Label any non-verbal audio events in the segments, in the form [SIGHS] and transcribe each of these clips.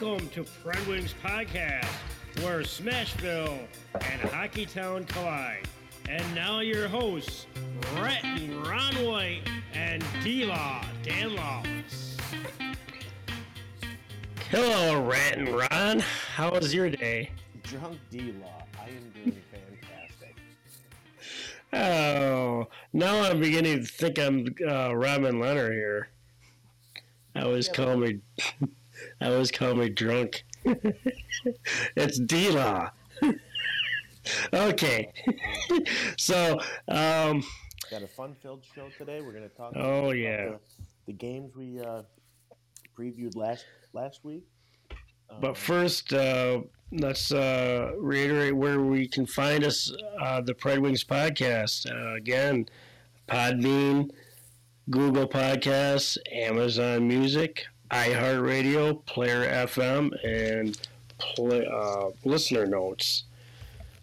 Welcome to Pred Wings Podcast, where Smashville and Hockeytown collide. And now your hosts, Rhett and Ron White and D-Law, Dan Lawless. Hello, Rhett and Ron. How was your day? Drunk D Law, I am doing fantastic. Oh, now I'm beginning to think I'm uh, Robin Leonard here. I always Yeah, call me, [LAUGHS] I always call me drunk. [LAUGHS] it's D Law. [LAUGHS] okay, [LAUGHS] so um, Got a fun-filled show today. We're going to talk. Oh, about yeah. the, the games we uh, previewed last last week. Um, But first, uh, let's uh, reiterate where we can find us. Uh, the Pred Wings podcast uh, again, Podbean, Google Podcasts, Amazon Music, iHeartRadio, Player FM, and play, uh, listener notes.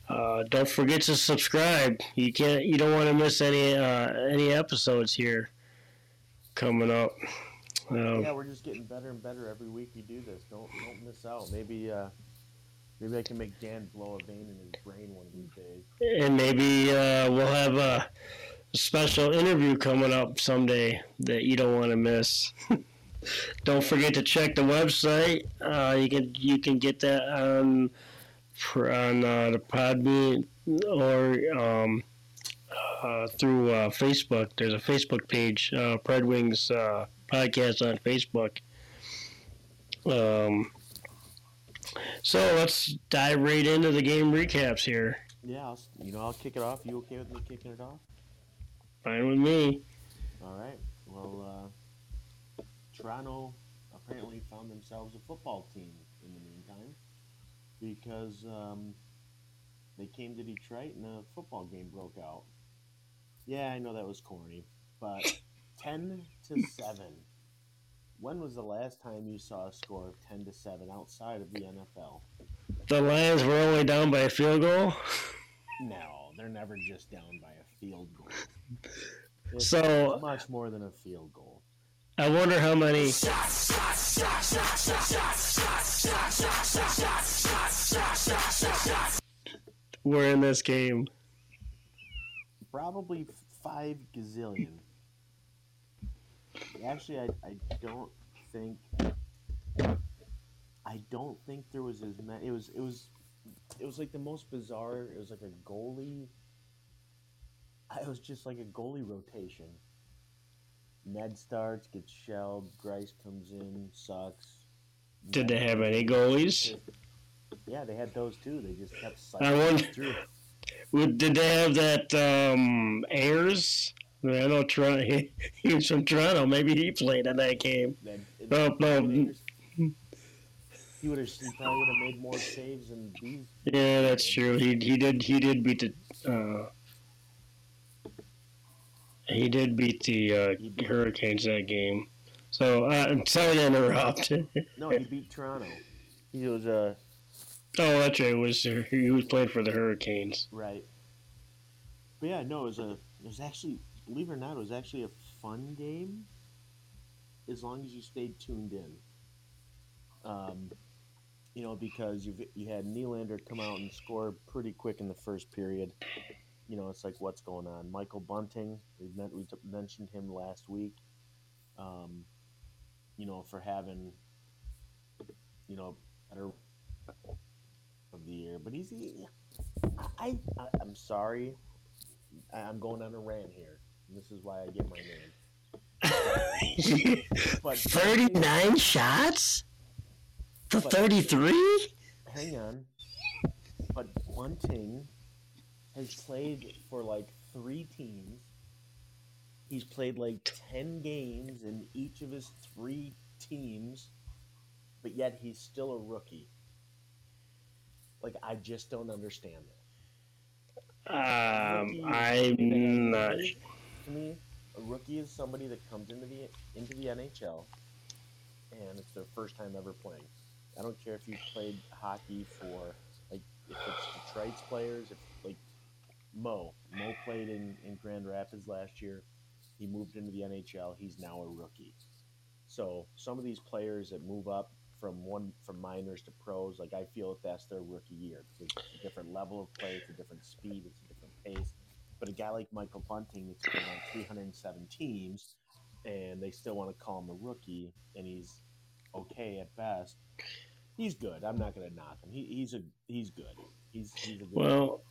Uh, don't forget to subscribe. You can't. You don't want to miss any uh, any episodes here coming up. Um, yeah, we're just getting better and better every week we do this. Don't don't miss out. Maybe uh, maybe I can make Dan blow a vein in his brain one of these days. and maybe uh, we'll have a special interview coming up someday that you don't want to miss. [LAUGHS] don't forget to check the website. Uh, you can you can get that on on uh, the Podbean or um, uh, through uh, Facebook. There's a Facebook page, uh, Pred Wings uh, podcast on Facebook. Um, so let's dive right into the game recaps here. Yeah, I'll, you know I'll kick it off. You okay with me kicking it off? Fine with me. All right. Well, uh, Toronto apparently found themselves a football team in the meantime because um, they came to Detroit and a football game broke out. Yeah, I know that was corny, but [COUGHS] ten to seven. When was the last time you saw a score of ten to seven outside of the NFL? The Lions were only down by a field goal. No, they're never just down by a field goal. [LAUGHS] It's So much more than a field goal. I wonder how many. Were in this game. Probably five gazillion. Actually, I, I don't think I don't think there was as many. It was it was it was like the most bizarre. It was like a goalie. It was just like a goalie rotation. Ned starts, gets shelled. Greiss comes in, sucks. Did they have any goalies? Yeah, they had those too. They just kept I cycling wonder- through. Would- Did they have that um, Ayres? I know Toronto. He, [LAUGHS] he was from Toronto. Maybe he played in that game. No, no. He would have. He probably would have made more saves than these. Yeah, that's true. He he did he did beat the uh, he did beat the uh, Hurricanes that game. So uh, I'm sorry to interrupt. No, he beat Toronto. He was uh Oh, that's right. It was he was playing for the Hurricanes? right. But yeah, no, it was a. It was actually, believe it or not, it was actually a fun game. As long as you stayed tuned in. Um, you know, because you you had Nylander come out and score pretty quick in the first period. You know, it's like what's going on. Michael Bunting, we we mentioned him last week. Um, you know, for having, you know, better of the year, but he's. He, I, I I'm sorry, I'm going on a rant here. And this is why I get my name. [LAUGHS] But Thirty nine shots for thirty three. hang on. But Bunting has played for like three teams. He's played like ten games in each of his three teams, but yet he's still a rookie. Like I just don't understand that. Um, I'm not. To me, a rookie is somebody that comes into the into the NHL, and it's their first time ever playing. I don't care if you've played hockey for like if it's Detroit's players, if Mo. Mo played in, in Grand Rapids last year. He moved into the NHL. He's now a rookie. So some of these players that move up from one from minors to pros. Like I feel that that's their rookie year it's a different level of play, it's a different speed, it's a different pace. But a guy like Michael Bunting that's played on 307 teams, and they still want to call him a rookie, and he's okay at best. He's good. I'm not going to knock him. He, he's a he's good. He's he's a good. Well,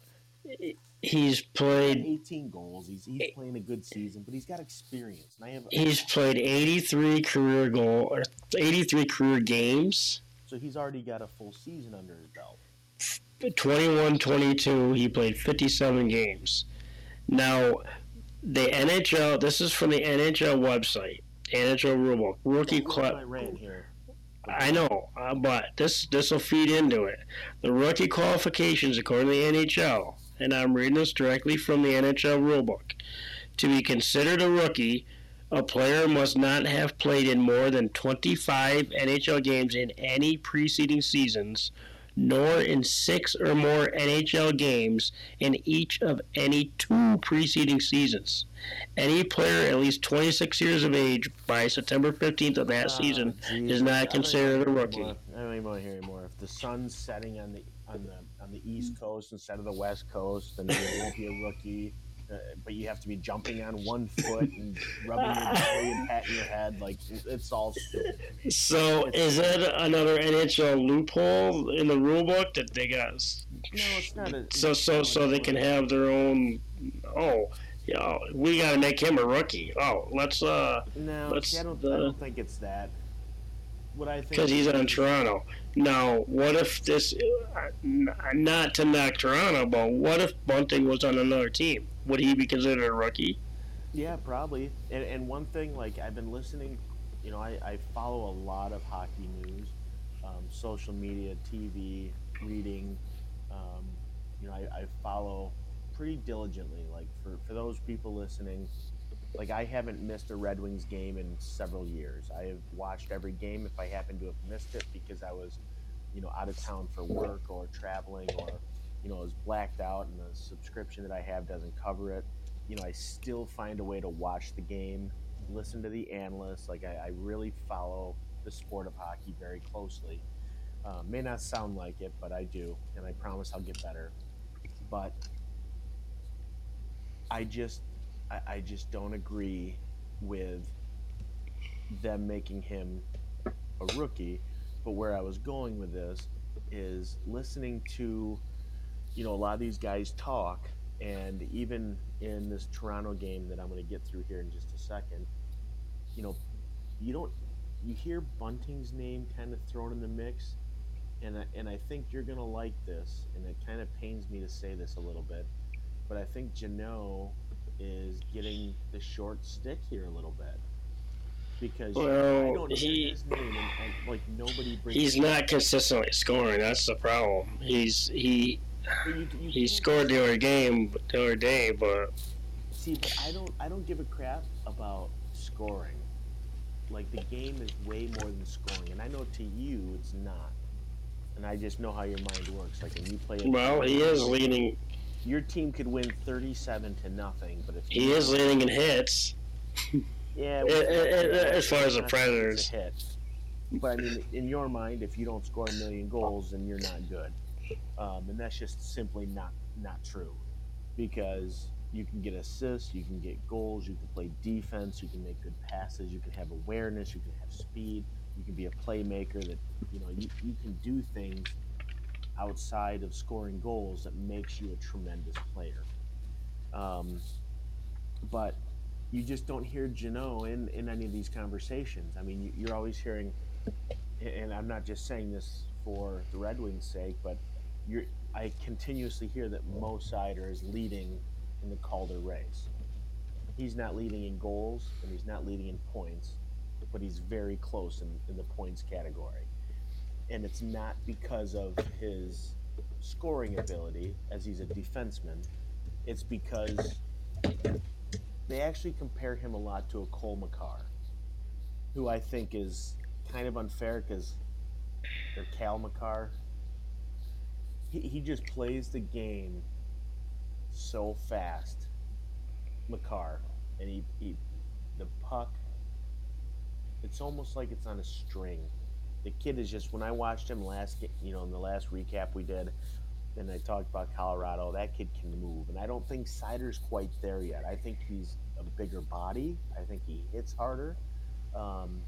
he's played 18 goals. He's he's playing a good season, but he's got experience. And I have he's played 83 career goal or 83 career games. so he's already got a full season under his belt. 21 22 he played 57 games now the nhl this is from the nhl website nhl rulebook rookie Don't ruin cla- here. i know uh, but this this will feed into it the rookie qualifications according to the nhl and i'm reading this directly from the nhl rulebook to be considered a rookie a player must not have played in more than 25 nhl games in any preceding seasons nor in six or more NHL games in each of any two preceding seasons. Any player at least 26 years of age by September 15th of that Ah, season geez. is not considered a rookie. I don't even want to hear anymore. If the sun's setting on the on the on the East Coast instead of the West Coast, and you won't be a rookie. Uh, but you have to be jumping on one foot and rubbing your belly and [LAUGHS] patting your head like it's all stupid. So is that another NHL loophole in the rule book that they got? No, it's not a. So so so they can have their own. Oh, yeah, we got to make him a rookie. Oh, let's uh, No, let's, see, I don't. uh, I don't think it's that. What I think because he's on Toronto. Now, what if this? uh, Not to knock Toronto, but what if Bunting was on another team? Would he be considered a rookie? Yeah, probably. And, and one thing, like I've been listening, you know, I, I follow a lot of hockey news, um, social media, TV, reading. Um, you know, I, I follow pretty diligently. Like for, for those people listening, like I haven't missed a Red Wings game in several years. I have watched every game if I happen to have missed it because I was, you know, out of town for work or traveling or, you know, I was blacked out and the subscription that I have doesn't cover it you know, I still find a way to watch the game, listen to the analysts. Like I, I really follow the sport of hockey very closely. Uh, may not sound like it, but I do, and I promise I'll get better. But I just, I, I just don't agree with them making him a rookie. But where I was going with this is listening to, you know, a lot of these guys talk. And even in this Toronto game that I'm going to get through here in just a second, you know, you don't you hear Bunting's name kind of thrown in the mix, and I, and I think you're going to like this, and it kind of pains me to say this a little bit, but I think Jano is getting the short stick here a little bit because I Well, don't he- name, and, and like nobody. He's not consistently scoring. That's the problem. He's he you- you [SIGHS] he scored the other game the other day, but See, but I don't I don't give a crap about scoring. Like the game is way more than scoring, and I know to you it's not. And I just know how your mind works. Like when you play, well, he is leading. Your team could win thirty-seven to nothing, but if He is leading in hits. [LAUGHS] yeah, Eh, eh, eh, as far as the Predators. hit. But I mean, in your mind, if you don't score a million goals, then you're not good, um, and that's just simply not not true, because you can get assists, you can get goals, you can play defense, you can make good passes, you can have awareness, you can have speed, you can be a playmaker. That you know you, you can do things outside of scoring goals that makes you a tremendous player. Um, but you just don't hear Jano in, in any of these conversations. I mean, you, you're always hearing, and I'm not just saying this for the Red Wings' sake, but you're, I continuously hear that Mo Seider is leading in the Calder race. He's not leading in goals and he's not leading in points, but he's very close in, in the points category. And it's not because of his scoring ability, as he's a defenseman. It's because they actually compare him a lot to a Cole Makar, who I think is kind of unfair because or Cale Makar. He, he just plays the game so fast, Makar, and he, he the puck. It's almost like it's on a string. The kid is just when I watched him last, you know, in the last recap we did, and I talked about Colorado. That kid can move, and I don't think Seider's quite there yet. I think he's a bigger body. I think he hits harder, um,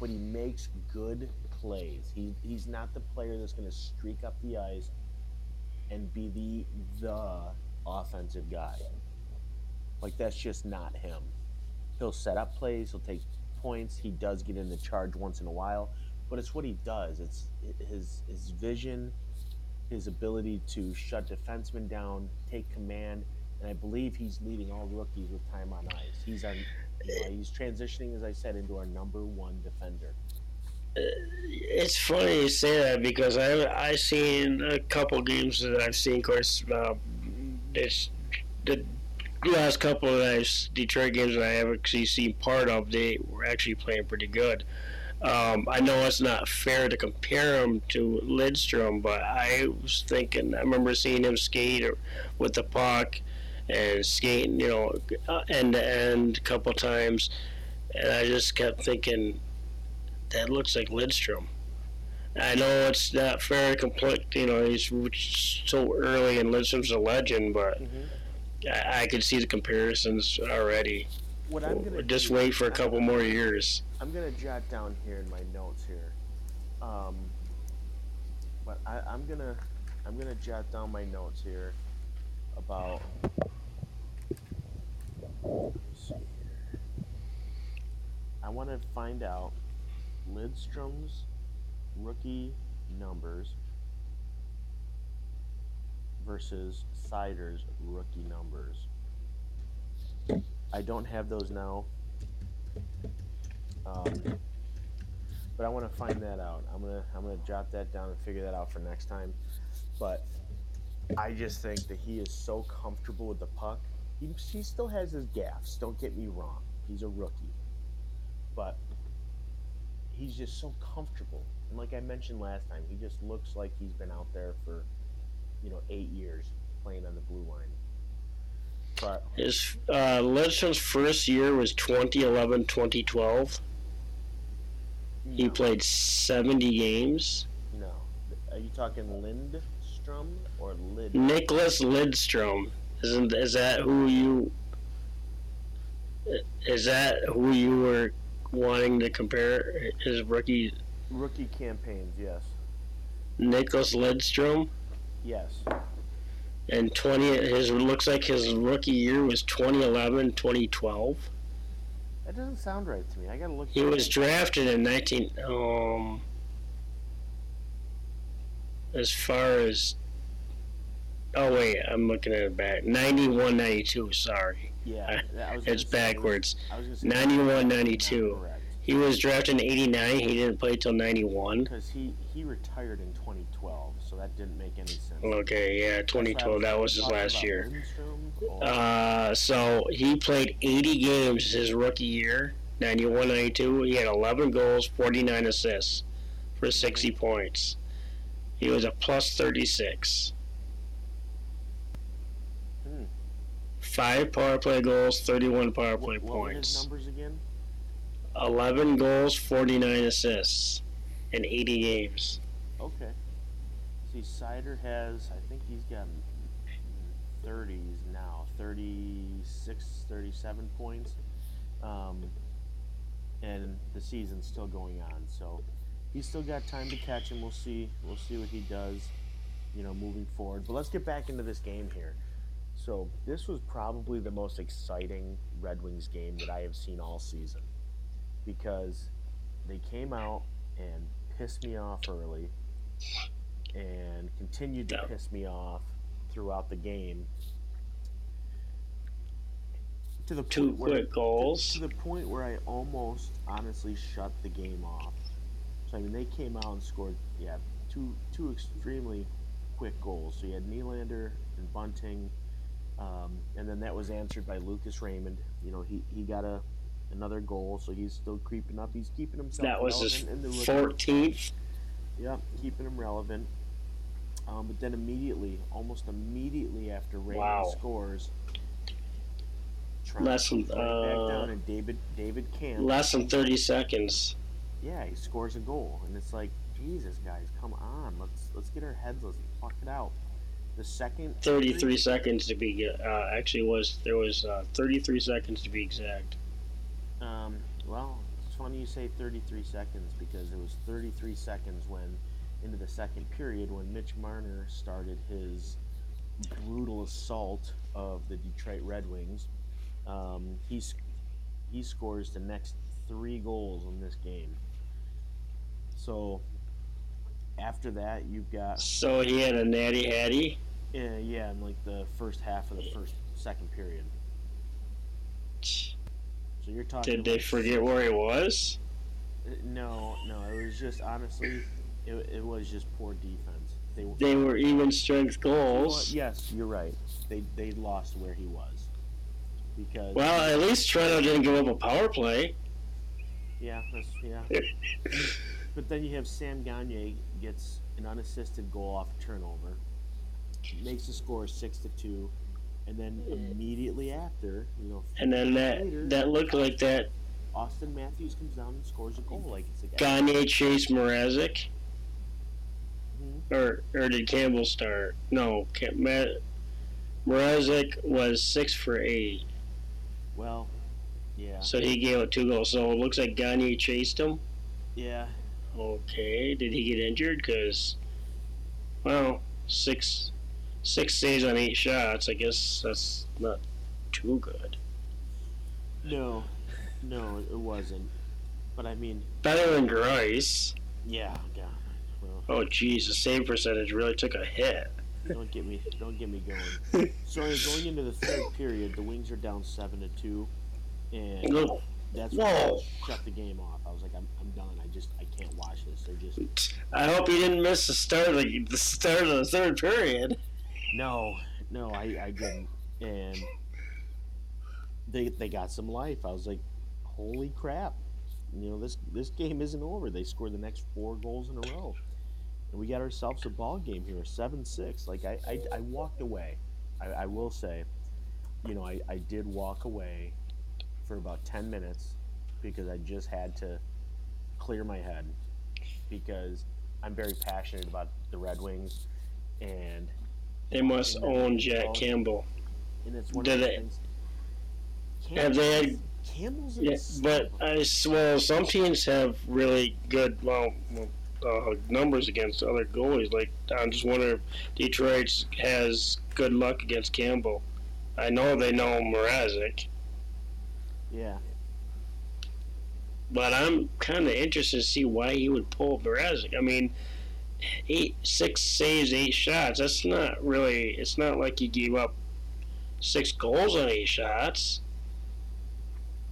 but he makes good plays. He he's not the player that's going to streak up the ice and be the the offensive guy. Like that's just not him. He'll set up plays. He'll take points. He does get in the charge once in a while, but it's what he does. It's his his vision, his ability to shut defensemen down, take command, and I believe he's leading all rookies with time on ice. He's our, you know, he's transitioning, as I said, into our number one defender. It's funny you say that because I I seen a couple games that I've seen. Of course, uh, this the last couple of Detroit games that I have actually seen part of, they were actually playing pretty good. Um, I know it's not fair to compare him to Lidstrom, but I was thinking I remember seeing him skate with the puck and skating, you know, end to end a couple times, and I just kept thinking that looks like Lidstrom. I know it's not fair to complete, you know, he's so early and Lidstrom's a legend, but I, I could see the comparisons already. What I'm gonna Just do- wait for a couple more years. I'm gonna jot down here in my notes here. Um, but I, I'm gonna I'm gonna jot down my notes here about. I want to find out Lidstrom's rookie numbers versus Seider's rookie numbers. I don't have those now. Um, but I want to find that out. I'm gonna I'm gonna jot that down and figure that out for next time. But I just think that he is so comfortable with the puck. He, he still has his gaffes. Don't get me wrong. He's a rookie, but he's just so comfortable. And like I mentioned last time, he just looks like he's been out there for you know eight years playing on the blue line. But His uh, first year was 2011 2012. He played 70 games. no. Are you talking Lindstrom or Lid? Nicklas Lidstrom. Isn't is that who you is that who you were wanting to compare his rookie Rookie campaigns, yes. Nicklas Lidstrom Yes. and 20 his looks like his rookie year was 2011 2012 That doesn't sound right to me. I gotta look. he was drafted in 19 um as far as oh wait i'm looking at it back 91 92 sorry Yeah, I was [LAUGHS] it's backwards I was gonna 91, 92. He was drafted in 89 he didn't play till 91 Because he he retired in 2012, so that didn't make any sense. okay yeah That's why I 2012 that was his last year Uh, so he played 80 games his rookie year, 91 92. He had 11 goals, 49 assists for 60 points. He was a plus 36. Hmm. Five power play goals, 31 power play what, what points. numbers again? 11 goals, 49 assists in 80 games. Okay. See, Seider has, I think he's got 30s now, 36, 37 points. Um, and the season's still going on, so he's still got time to catch him. We'll see. We'll see what he does, you know, moving forward. But let's get back into this game here. So this was probably the most exciting Red Wings game that I have seen all season because they came out and pissed me off early and continued to piss me off throughout the game to the Two point where quick goals. to the point where I almost honestly shut the game off. So I mean, they came out and scored, yeah, two two extremely quick goals. So you had Nylander and Bunting, um, and then that was answered by Lucas Raymond. You know, he, he got a another goal, so he's still creeping up. He's keeping himself That was his in the 14th. Yep, keeping him relevant. Um, but then immediately, almost immediately after Raymond Wow. scores, Less than, right back uh, down, and David David Kampf, Less than 30 seconds. yeah, he scores a goal, and it's like Jesus, guys, come on. Let's let's get our heads. Let's fuck it out. The second 33 seconds to be uh, actually was there was uh, 33 seconds to be exact. Um, well, it's funny you say 33 seconds because it was 33 seconds when into the second period when Mitch Marner started his brutal assault of the Detroit Red Wings. Um, he's he scores the next three goals in this game. So after that, you've got So he had a natty hattie. yeah, yeah, in like the first half of the first second period. So you're talking. Did they like forget where he was? Uh, No, no, it was just honestly, it, it was just poor defense. They were. They were even strength goals. Yes, you're right. They they lost where he was because. Well, at least Toronto didn't give up a power play. yeah, that's yeah. [LAUGHS] but then you have Sam Gagner gets an unassisted goal off turnover, makes the score six to two, and then immediately after, you know, And then that later, that looked like that Auston Matthews comes down and scores a goal. Like it's like Gagner chased Mrazek. Mhm. Or, or did Campbell start? No, Cam- Matt, Mrazek was six for eight, well, yeah, so he gave up two goals. So it looks like Gagner chased him. yeah. Okay, did he get injured? Because, well, six six saves on eight shots. I guess that's not too good. No, no, it wasn't. But I mean, Better than Greiss. yeah, God. Well, Oh, geez, the save percentage really took a hit. don't get me, don't get me going. [LAUGHS] So going into the third period, the Wings are down seven to two, and No, that's when I shut the game off. I was like, I'm, I'm done. I just, I can't watch this. They're just I hope you didn't miss the start of the, the start of the third period. No, no, I, I didn't, and they, they got some life. I was like, holy crap. You know this this game isn't over. They scored the next four goals in a row, and we got ourselves a ball game here, seven six. Like I, I, I walked away. I, I will say, you know, I, I did walk away for about ten minutes because I just had to clear my head because I'm very passionate about the Red Wings, and They must own Jack Campbell. and it's one Did of they- things. Have they had- Campbell's Yeah, but I well, some teams have really good well, well, uh, numbers against other goalies. Like I'm just wondering if Detroit has good luck against Campbell. I know they know Mrazek, yeah, but I'm kind of interested to see why he would pull Mrazek. I mean, eight, six saves, eight shots. That's not really. It's not like he gave up six goals on eight shots.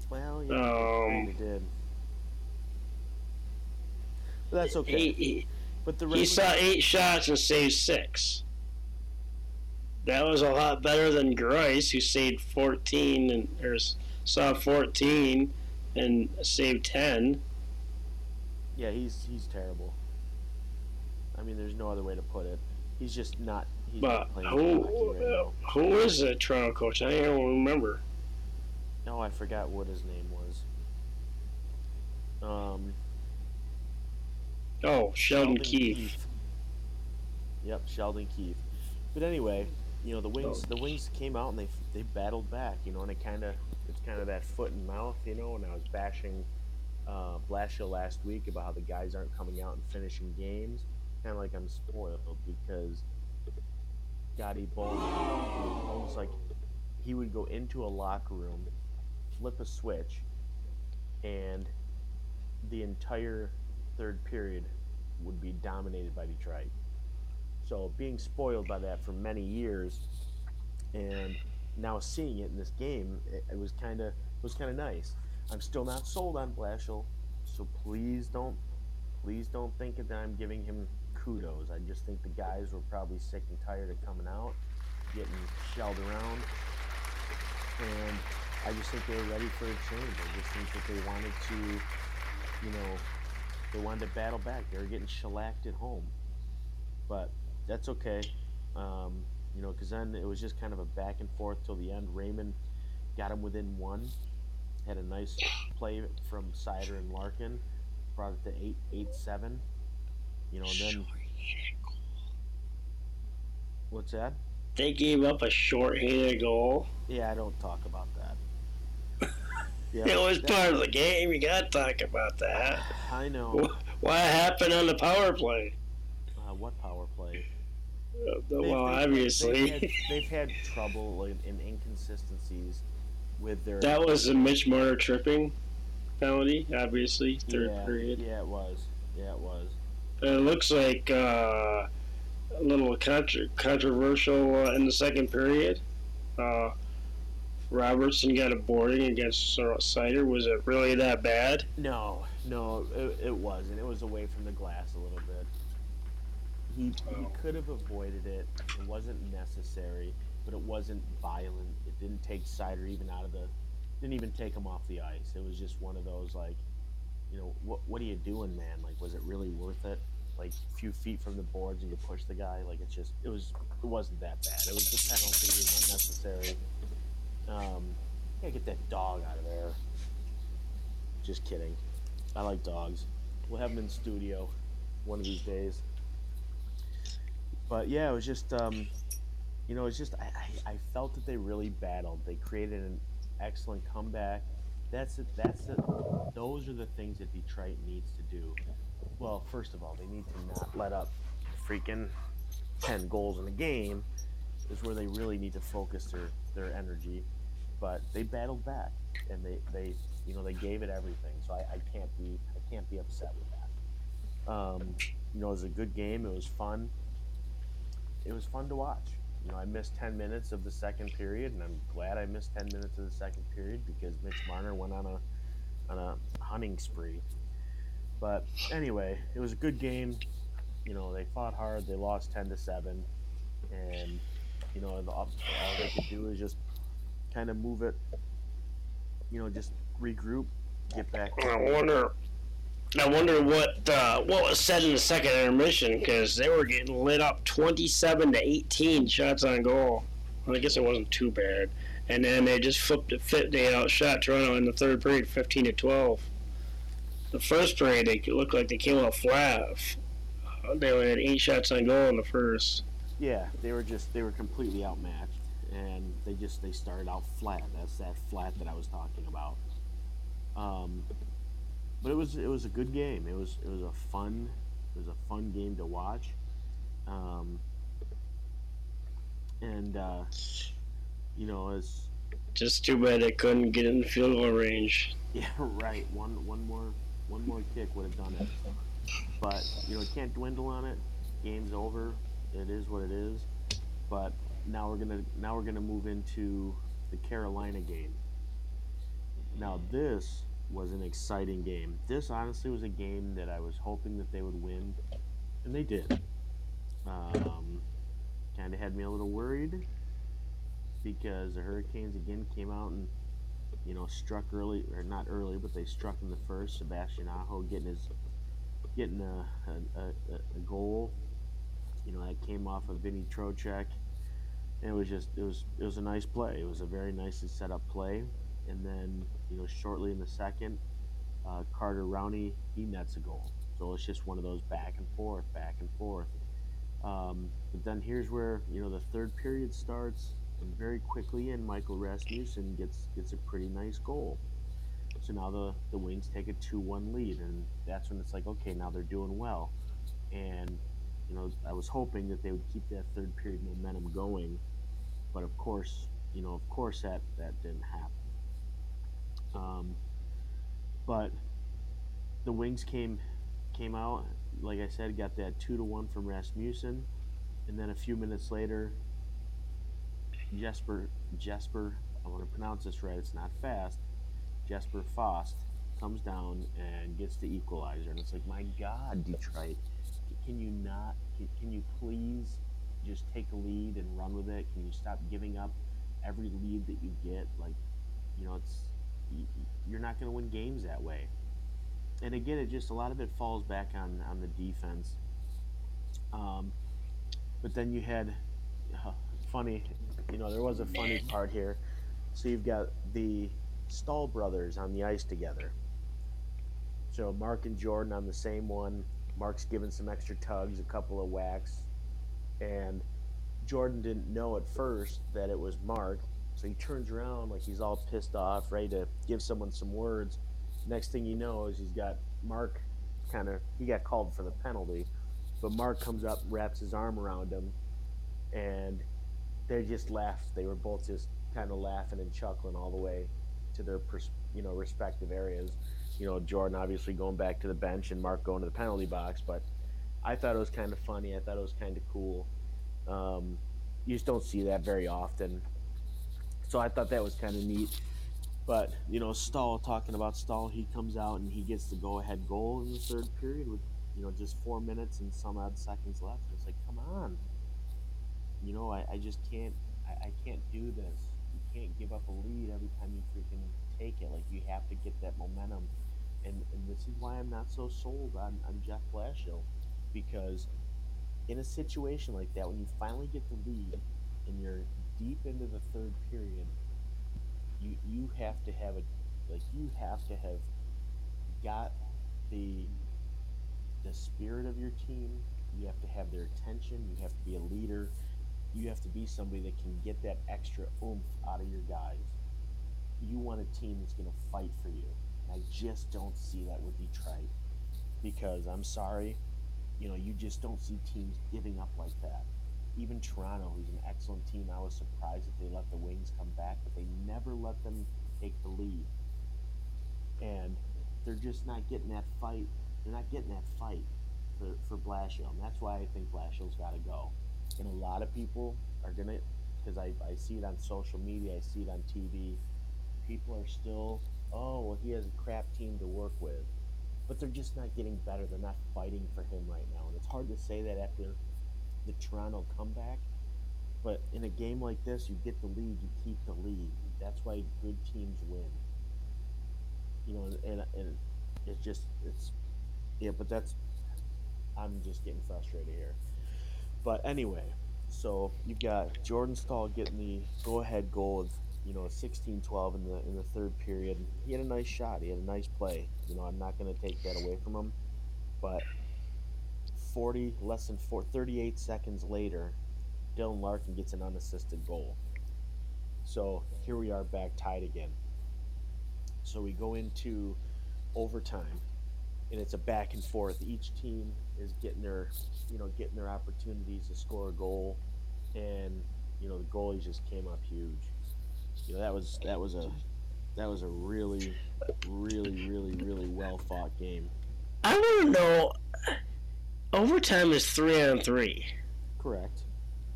well, yeah, Um, kind did. But that's okay. He, he, but the he saw eight shots and saved six. That was a lot better than Greiss, who saved 14 and or saw 14 and saved 10. yeah, he's he's terrible. I mean, there's no other way to put it. He's just not. He's But not playing who right who is that Toronto coach? I don't remember. No, I forgot what his name was. Um, Oh, Sheldon, Keefe. Yep, Sheldon Keefe. But anyway, you know the Wings. Oh. The Wings came out and they they battled back. You know, and it kind of it's kind of that foot and mouth. You know, and I was bashing uh, Blashill last week about how the guys aren't coming out and finishing games. Kind of like I'm spoiled because Scotty Bowman, almost like he would go into a locker room, flip a switch, and the entire third period would be dominated by Detroit. So being spoiled by that for many years, and now seeing it in this game, it, it was kind of was kind of nice. I'm still not sold on Blashill, so please don't please don't think that I'm giving him kudos. I just think the guys were probably sick and tired of coming out, getting shelled around, and I just think they were ready for a change. I just think that they wanted to, you know, they wanted to battle back. They were getting shellacked at home, but that's okay. Um, you know, because then it was just kind of a back and forth till the end. Raymond got him within one, had a nice play from Seider and Larkin, brought it to eight eight seven, you know, and then what's that? They gave up a short-handed goal. Yeah, I don't talk about that. [LAUGHS] Yeah, It was that- part of the game. You got to talk about that. I know. What happened on the power play? Uh, what power play? Uh, well, they've- obviously, they've had, [LAUGHS] they've had trouble and, and inconsistencies with their. that was a Mitch Marner tripping penalty. Obviously, third yeah, period. Yeah, it was. Yeah, it was. It looks like uh, a little contra- controversial uh, in the second period. Uh, Robertson got a boarding against Seider. Was it really that bad? No, no, it, it wasn't. It was away from the glass a little bit. He, he Oh. could have avoided it. It wasn't necessary, but it wasn't violent. It didn't take Seider even out of the. Didn't even take him off the ice. It was just one of those like, you know, what what are you doing, man? Like, was it really worth it? Like a few feet from the boards and you push the guy. Like it's just it was it wasn't that bad. It was the penalty. It was unnecessary. Um, gotta get that dog out of there. Just kidding. I like dogs. We'll have them in studio one of these days. But yeah, it was just, um, you know, it's just I, I, I felt that they really battled. They created an excellent comeback. That's it. That's it. Those are the things that Detroit needs to do. Well, first of all, they need to not let up freaking ten goals in a game. Is where they really need to focus their their energy. But they battled back, and they they you know they gave it everything. So I, I can't be I can't be upset with that. Um, you know, it was a good game. It was fun. It was fun to watch. You know, I missed 10 minutes of the second period, and I'm glad I missed 10 minutes of the second period because Mitch Marner went on a on a hunting spree. But anyway, it was a good game. You know, they fought hard. They lost 10 to seven, and you know, all they could do is just kind of move it. You know, just regroup, get back. I wonder. I wonder what uh, what was said in the second intermission because they were getting lit up, twenty-seven to eighteen shots on goal. Well, I guess it wasn't too bad, and then they just flipped it. Fit they outshot Toronto in the third period, fifteen to twelve. The first period, they looked like they came out flat. Uh, They only had eight shots on goal in the first. Yeah, they were just they were completely outmatched, and they just they started out flat. That's that flat that I was talking about. Um, but it was it was a good game. It was it was a fun it was a fun game to watch. Um, and uh, you know, as Just too bad they couldn't get in the field goal range. [LAUGHS] Yeah, right. One one more one more kick would have done it. But you know, it can't dwindle on it. Game's over. It is what it is. But now we're gonna now we're gonna move into the Carolina game. Now this was an exciting game. This honestly was a game that I was hoping that they would win, and they did. Um, kind of had me a little worried because the Hurricanes again came out and you know, struck early or not early, but they struck in the first. Sebastian Aho getting his getting a a, a, a goal. You know, that came off of Vinny Trocheck. And it was just it was it was a nice play. It was a very nicely set up play. And then you know, shortly in the second, uh, Carter Rowney he nets a goal. So it's just one of those back and forth, back and forth. Um, but then here's where you know the third period starts and very quickly and Michael Rasmussen gets gets a pretty nice goal. So now the, the Wings take a 2-1 lead and that's when it's like okay now they're doing well. And you know I was hoping that they would keep that third period momentum going, but of course you know of course that that didn't happen. Um, but the Wings came came out like I said got that 2 to 1 from Rasmussen. And then a few minutes later Jesper Jesper I want to pronounce this right it's not fast Jesper Fost comes down and gets the equalizer. And it's like my god Detroit can you not can, can you please just take a lead and run with it? Can you stop giving up every lead that you get? Like you know it's you're not going to win games that way and again it just a lot of it falls back on on the defense um, but then you had uh, funny you know, there was a funny part here. So you've got the Staal brothers on the ice together. So Mark and Jordan on the same one, Mark's giving some extra tugs, a couple of whacks, and Jordan didn't know at first that it was Mark. So he turns around like he's all pissed off, ready to give someone some words. Next thing you know is he's got Mark kind of he got called for the penalty, but Mark comes up, wraps his arm around him, and they just laughed. They were both just kind of laughing and chuckling all the way to their pers- you know respective areas. You know, Jordan obviously going back to the bench and Mark going to the penalty box, but I thought it was kind of funny. I thought it was kind of cool. Um, you just don't see that very often. So I thought that was kind of neat. But, you know, Staal, talking about Staal, he comes out and he gets the go ahead goal in the third period with, you know, just four minutes and some odd seconds left. It's like, come on. You know, I, I just can't I, I can't do this. You can't give up a lead every time you freaking take it. Like you have to get that momentum. And and this is why I'm not so sold on, on Jeff Blashill. Because in a situation like that, when you finally get the lead and you're deep into the third period, you you have to have a like you have to have got the the spirit of your team. You have to have their attention. You have to be a leader. You have to be somebody that can get that extra oomph out of your guys. You want a team that's going to fight for you. And I just don't see that with Detroit because I'm sorry, you know, you just don't see teams giving up like that. Even Toronto, who's an excellent team, I was surprised that they let the Wings come back, but they never let them take the lead. And they're just not getting that fight. They're not getting that fight for, for Blashill. And that's why I think Blashill's got to go. And a lot of people are going to, because I, I see it on social media, I see it on TV, people are still, oh, well, he has a crap team to work with but they're just not getting better. They're not fighting for him right now, and it's hard to say that after the Toronto comeback. But in a game like this, you get the lead, you keep the lead. That's why good teams win. You know, and and it's just it's yeah, but that's I'm just getting frustrated here. But anyway, so you've got Jordan Staal getting the go-ahead goal of you know 16-12 in the in the third period. He had a nice shot. He had a nice play. You know, I'm not going to take that away from him, but 40 less than four, 38 seconds later, Dylan Larkin gets an unassisted goal. So here we are back tied again. So we go into overtime, and it's a back and forth. Each team is getting their, you know, getting their opportunities to score a goal, and you know the goalies just came up huge. You know that was that was a that was a really, really, really, really well fought game. I want to know. Overtime is three on three. Correct.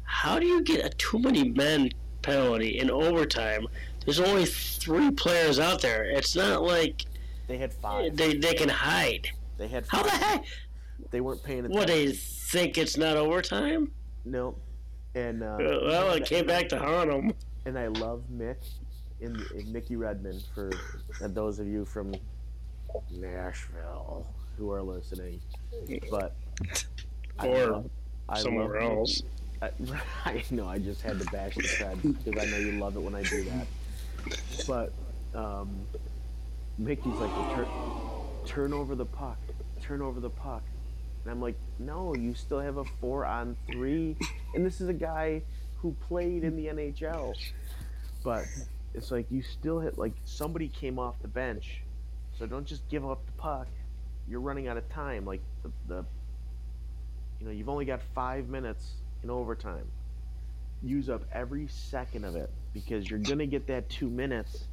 How do you get a too many men penalty in overtime? There's only three players out there. It's not like They had five. they they can hide. They had How five. the heck? They weren't paying attention. What they think it's not overtime? No. And uh, Uh, Well, it came back to haunt them. and I love Mick in, in Mickey Redmond for and those of you from Nashville who are listening. But Or I somewhere Mickey. else. I, [LAUGHS] I know I just had to bash the crowd because I know you love it when I do that. But um, Mickey's like, well, turn, turn over the puck, turn over the puck, and I'm like, no, you still have a four on three, and this is a guy who played in the NHL. But it's like you still hit like somebody came off the bench, so don't just give up the puck. You're running out of time. Like the, the you know, you've only got five minutes in overtime. Use up every second of it because you're gonna get that two minutes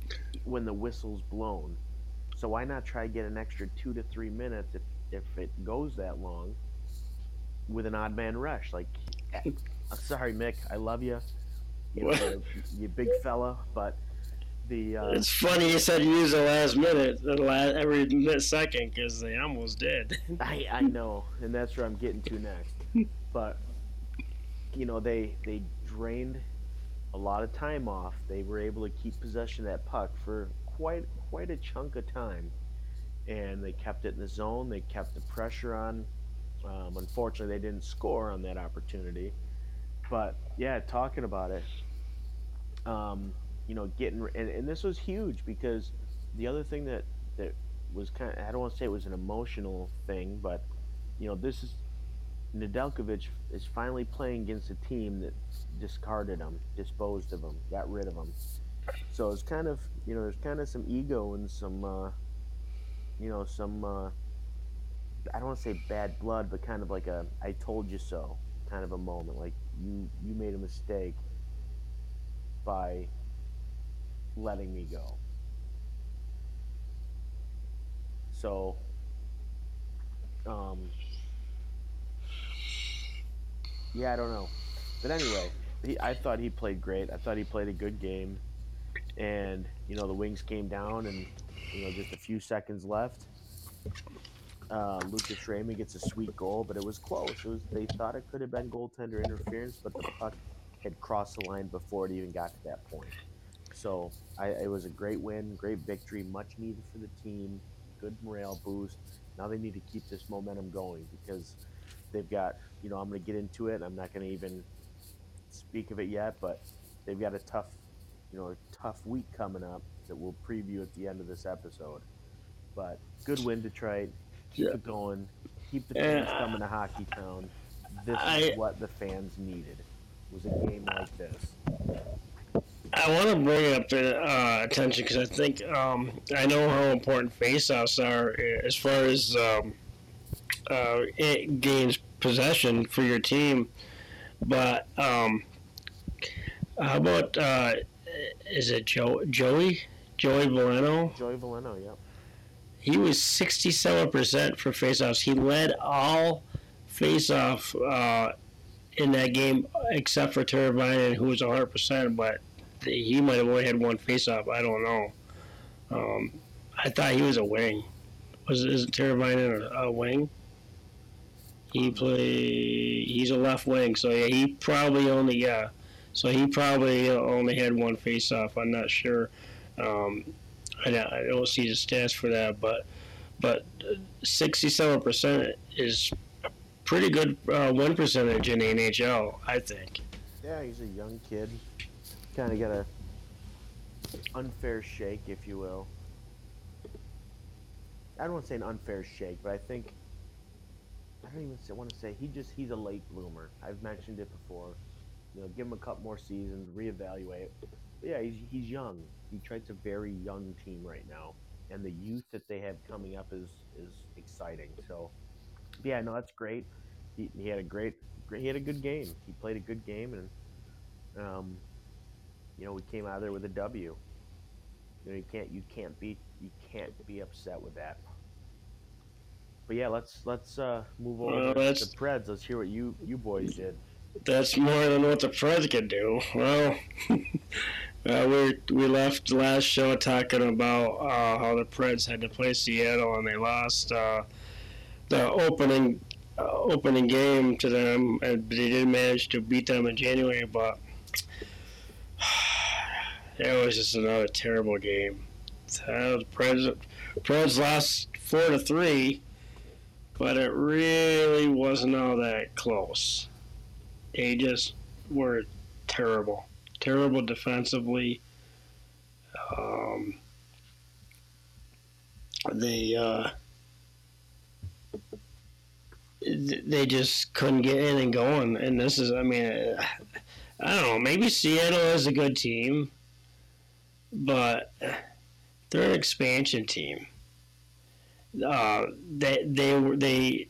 when the whistle's blown. So why not try to get an extra two to three minutes if if it goes that long with an odd man rush? Like, eh, I'm sorry, Mick, I love you, you, What? know, you big fella, but the uh, It's funny you said use the last minute, the last every minute second, because they almost did. [LAUGHS] I, I know, and that's where I'm getting to next. But you know, they they drained a lot of time off. They were able to keep possession of that puck for quite quite a chunk of time, and they kept it in the zone. They kept the pressure on. Um, unfortunately, they didn't score on that opportunity. But yeah, talking about it, um, you know, getting and, and this was huge because the other thing that that was kind of I don't want to say it was an emotional thing, but you know, this is Nedeljkovic is finally playing against a team that discarded him, disposed of him, got rid of him. So it's kind of, you know, there's kind of some ego and some, uh, you know, some, uh, I don't want to say bad blood, but kind of like a I told you so" kind of a moment. Like you, you made a mistake by letting me go. So, um, yeah, I don't know. But anyway, he, I thought he played great. I thought he played a good game. And, you know, the Wings came down and, you know, just a few seconds left. Uh, Lucas Raymond gets a sweet goal, but it was close. It was they thought it could have been goaltender interference, but the puck had crossed the line before it even got to that point. So I, it was a great win, great victory, much needed for the team, good morale boost. Now they need to keep this momentum going because they've got, you know, I'm going to get into it. I'm not going to even speak of it yet, but they've got a tough, you know, a tough week coming up that we'll preview at the end of this episode. But good win, Detroit. Keep Yeah. it going. Keep the fans coming to Hockey Town. This I- is what the fans needed. Was a game like this. I want to bring it up to uh, attention because I think um, I know how important faceoffs are as far as um, uh, it gains possession for your team. But um, how about uh, is it Joe, Joey Joey Veleno? Joey Veleno, yep. He was 67% for faceoffs. He led all faceoff uh, in that game except for Teravainen, who was 100%, but he might have only had one faceoff. I don't know. Um, I thought he was a wing. Was isn't Teravainen a, a wing? He play. He's a left wing, so yeah, he probably only yeah. So he probably only had one face-off. I'm not sure. Um, I, don't- I don't see the stats for that, but but 67 percent is a pretty good uh, win percentage in the NHL. I think. Yeah, he's a young kid. Kind of got a unfair shake, if you will. I don't want to say an unfair shake, but I think I don't even want to say he just he's a late bloomer. I've mentioned it before. You know, give him a couple more seasons, reevaluate. But yeah, he's he's young. Detroit's a very young team right now, and the youth that they have coming up is is exciting. So, yeah, no, that's great. He, he had a great, great, he had a good game. He played a good game, and um, you know, we came out of there with a W. You know, you can't you can't be you can't be upset with that. But yeah, let's let's uh, move over Well, to the Preds. Let's hear what you you boys did. That's more than what the Preds could do. Well, [LAUGHS] uh, we we left the last show talking about uh, how the Preds had to play Seattle and they lost uh, the opening uh, opening game to them, and they did manage to beat them in January. But it was just another terrible game. Uh, the Preds Preds lost four to three, but it really wasn't all that close they just were terrible, terrible defensively. Um, they uh, they just couldn't get anything going, and this is, I mean, I don't know. Maybe Seattle is a good team, but they're an expansion team. Uh, they they were they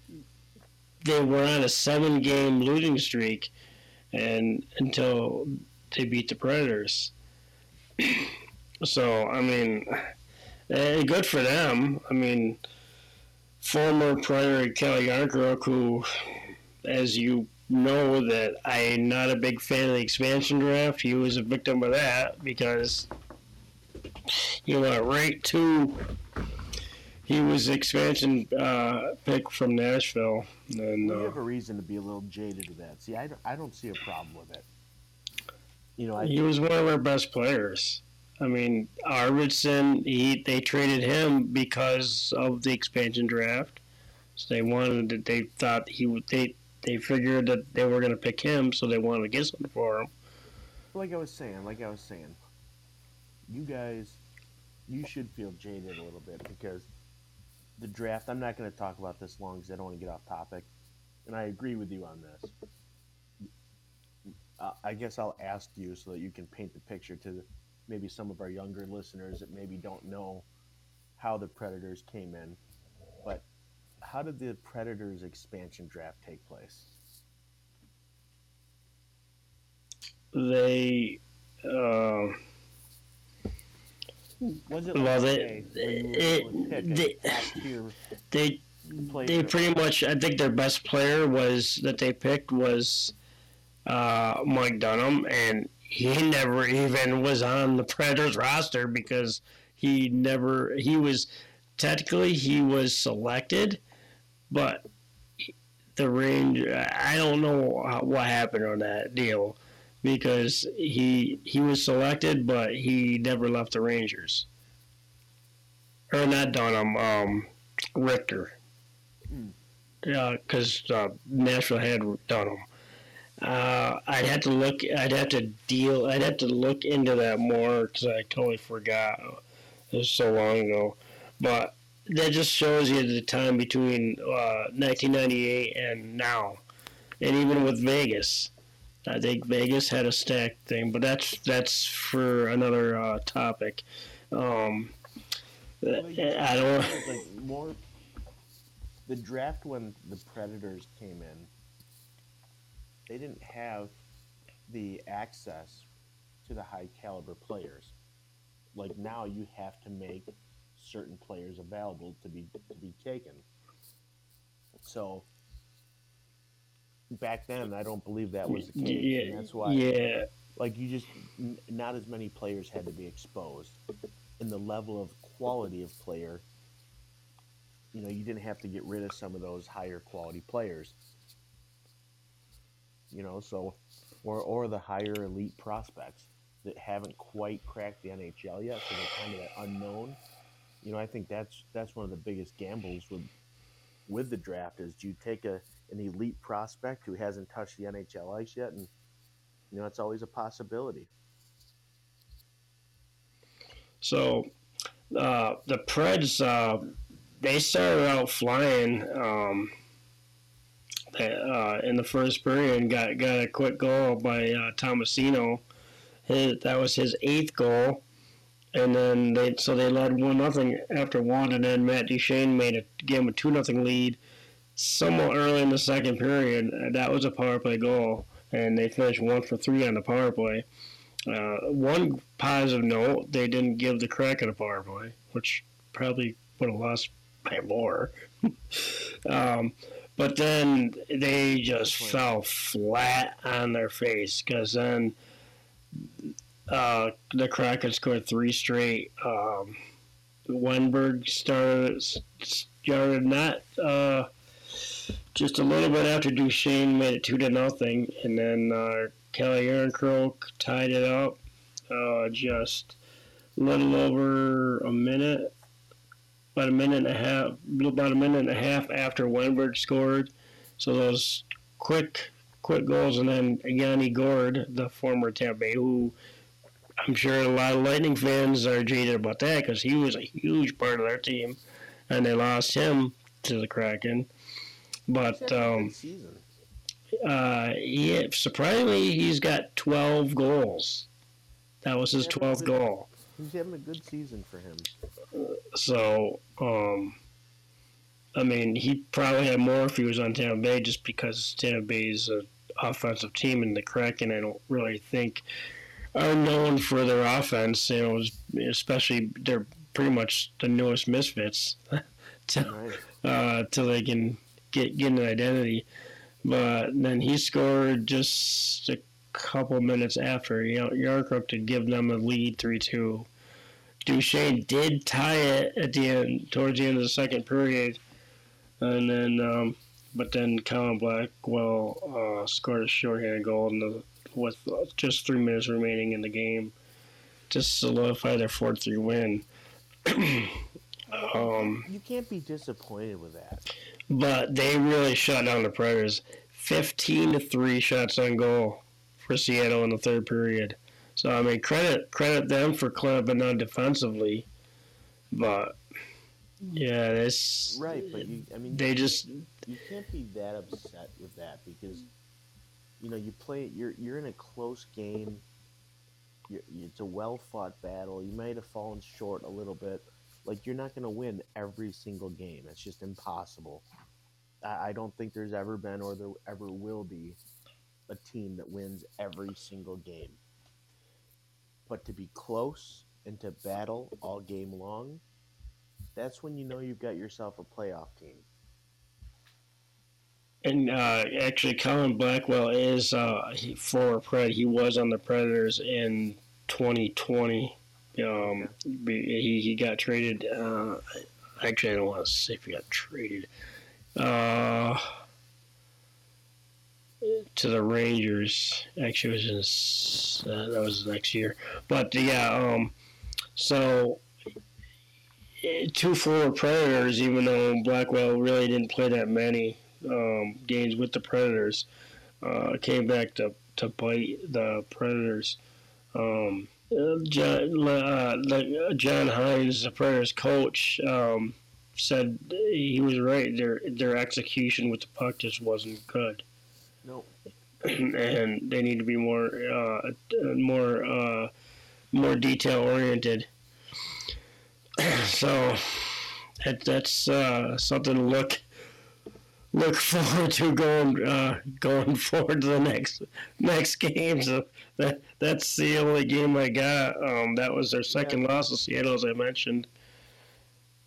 they were on a seven game losing streak and until they beat the Predators. so I mean, eh, good for them. I mean, former Predator Calle Järnkrok, who, as you know, that I'm not a big fan of the expansion draft. He was a victim of that because he went right to. He was expansion uh, pick from Nashville, and We uh, have a reason to be a little jaded with that. See, I don't, I don't see a problem with it. You know, I he was one of our best players. I mean, Arvidsson, he they traded him because of the expansion draft. So they wanted to, they thought he would they they figured that they were going to pick him, so they wanted to get something for him. like I was saying, like I was saying, you guys, you should feel jaded a little bit because the draft. I'm not going to talk about this long because I don't want to get off topic, and I agree with you on this. Uh, I guess I'll ask you so that you can paint the picture to maybe some of our younger listeners that maybe don't know how the Predators came in. But how did the Predators expansion draft take place? They. Uh, Was it Well, they- today, where you were it- able to pick a they- they they pretty much. I think their best player was that they picked was uh, Mike Dunham, and he never even was on the Predators roster because he never. He was technically he was selected, but the range. I don't know what happened on that deal because he he was selected, but he never left the Rangers. Or not Dunham, um, Richter. Hmm. Yeah, because uh, Nashville had Dunham. Uh, I'd have to look. I'd have to deal. I'd have to look into that more because I totally forgot. It was so long ago, but that just shows you the time between uh, 1998 and now, and even with Vegas. I think Vegas had a stack thing, but that's that's for another uh, topic. Um, I don't. like more the draft when the Predators came in. They didn't have the access to the high caliber players. Like now, you have to make certain players available to be to be taken. So back then, I don't believe that was the case, Yeah, and that's why yeah, like you just n- not as many players had to be exposed in the level of quality of player you know you didn't have to get rid of some of those higher quality players. You know so or or the higher elite prospects that haven't quite cracked the NHL yet so they're kind of that unknown. You know I think that's that's one of the biggest gambles with with the draft is do you take a an elite prospect who hasn't touched the NHL ice yet and you know, it's always a possibility. So uh, the Preds, uh, they started out flying um, uh, in the first period and got, got a quick goal by uh, Tomasino. His, that was his eighth goal. And then they so they led one nothing after one, and then Matt Duchene made a game a two nothing lead somewhat early in the second period. That was a power play goal, and they finished one for three on the power play. Uh, one positive note, they didn't give the crack Kraken a power play, which probably would have lost by more. [LAUGHS] um, but then they just fell flat on their face because then uh, the Kraken scored three straight. Um, Wennberg started started not uh, just a little bit after Duchene made it two to nothing, and then uh, Calle Järnkrok tied it up. Uh, just a little over a minute, about a minute and a half, about a minute and a half after Wennberg scored. So those quick, quick goals, and then Yanni Gourde, the former Tampa Bay, who I'm sure a lot of Lightning fans are jaded about that because he was a huge part of their team, and they lost him to the Kraken. But He's having a um, uh, yeah, surprisingly, he's got 12 goals. That was his 12th goal. He's having a good season for him. So, um, I mean, he probably had more if he was on Tampa Bay just because Tampa Bay is an offensive team and the Kraken, I don't really think, are known for their offense. You know, especially they're pretty much the newest misfits [LAUGHS] till, Right. uh, till they can get, get an identity. But then he scored just a couple minutes after you know, Järnkrok to give them a lead 3 2. Duchene did tie it at the end, towards the end of the second period, and then, um, but then Colin Blackwell uh, scored a shorthanded goal in the, with just three minutes remaining in the game to solidify their four three win. [CLEARS THROAT] um, You can't be disappointed with that. but they really shut down the Predators. Fifteen to three shots on goal for Seattle in the third period. So I mean, credit credit them for clamping on defensively, but Yeah, this Right, but you, I mean, they just you can't be that upset with that because you know you play you're you're in a close game. You're, it's a well fought battle. You might have fallen short a little bit. Like you're not going to win every single game. It's just impossible. I, I don't think there's ever been or there ever will be a team that wins every single game. But to be close and to battle all game long that's when you know you've got yourself a playoff team and uh, actually Colin Blackwell is uh, he, for Pred. He was on the Predators in 2020. Um, he he got traded. Uh, actually, I don't want to say if he got traded. Uh, to the Rangers. Actually, it was in, uh, that was next year. But yeah, um, so two former Predators, even though Blackwell really didn't play that many um, games with the Predators, uh, came back to, to bite the Predators. Um, John, uh, John Hynes, the Predators coach, um, said he was right. Their their execution with the puck just wasn't good. Nope. [CLEARS THROAT] and they need to be more uh, more uh, more detail oriented. [CLEARS THROAT] so that, that's uh, something to look look [LAUGHS] forward to going uh, going forward to the next next game. So that that's the only game I got. Um, that was their second Yeah. loss to Seattle, as I mentioned.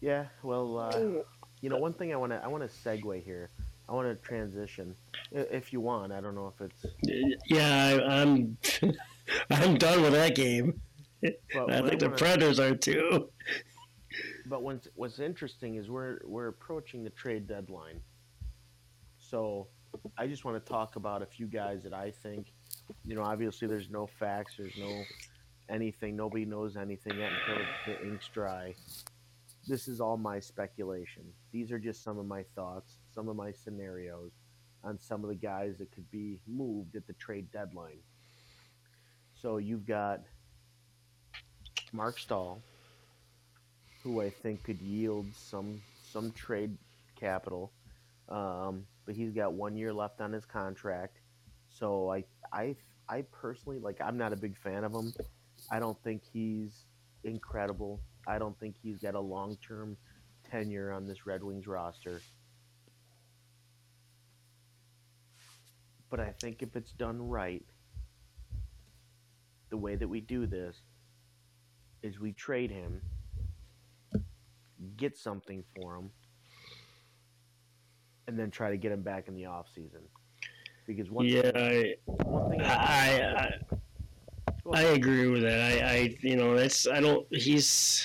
Yeah, well, uh, you know, one thing I want to I want to segue here. I want to transition, if you want. I don't know if it's. Yeah, I, I'm [LAUGHS] I'm done with that game. But I think the wanna- Predators are too. But what's what's interesting is we're we're approaching the trade deadline. So, I just want to talk about a few guys that I think, you know, obviously there's no facts, there's no anything, nobody knows anything yet until the ink's dry. This is all my speculation. These are just some of my thoughts, some of my scenarios on some of the guys that could be moved at the trade deadline. So you've got Marc Staal, who I think could yield some some trade capital. Um, but he's got one year left on his contract, so I I I personally like I'm not a big fan of him. I don't think he's incredible. I don't think he's got a long term tenure on this Red Wings roster. But I think if it's done right, the way that we do this is we trade him get something for him, and then try to get him back in the off season. Because one, Yeah, I, one thing I, I, I agree with that. I, I, you know, that's I don't. He's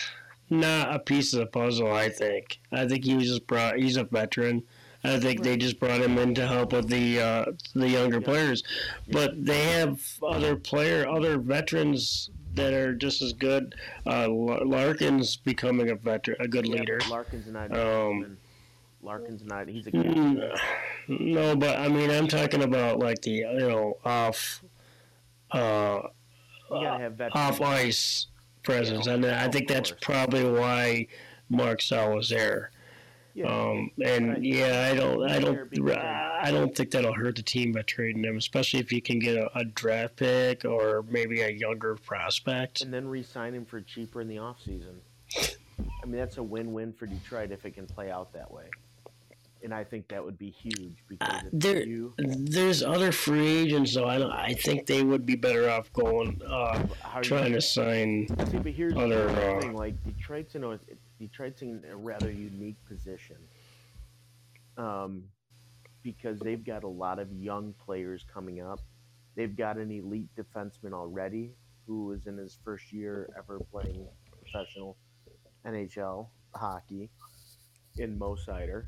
not a piece of the puzzle. I think. I think he was just brought. He's a veteran. I think they just brought him in to help with the uh, the younger Yeah. players, but they have other player, other veterans that are just as good. Uh, Larkin's becoming a veteran, a good Yeah, leader. Larkin's not. Um, Larkin's not. He's a captain. Mm, No, but I mean, I'm talking about like the you know off, uh, off ice presence, Yeah, and I think that's probably why Marc Staal was there. Yeah. Um, Right. and yeah, I don't, I don't, I- don't think that'll hurt the team by trading him, especially if you can get a, a draft pick or maybe a younger prospect. and then re-sign him for cheaper in the off season. I mean, that's a win-win for Detroit if it can play out that way. And I think that would be huge because Uh, there- you, There's other free agents, though. I don't, I think they would be better off going uh, how are you trying to sign. See, but here's other, the uh, thing: like Detroit's in a Detroit's in a rather unique position, um, because they've got a lot of young players coming up. They've got an elite defenseman already who is in his first year ever playing professional NHL hockey in Mo Seider,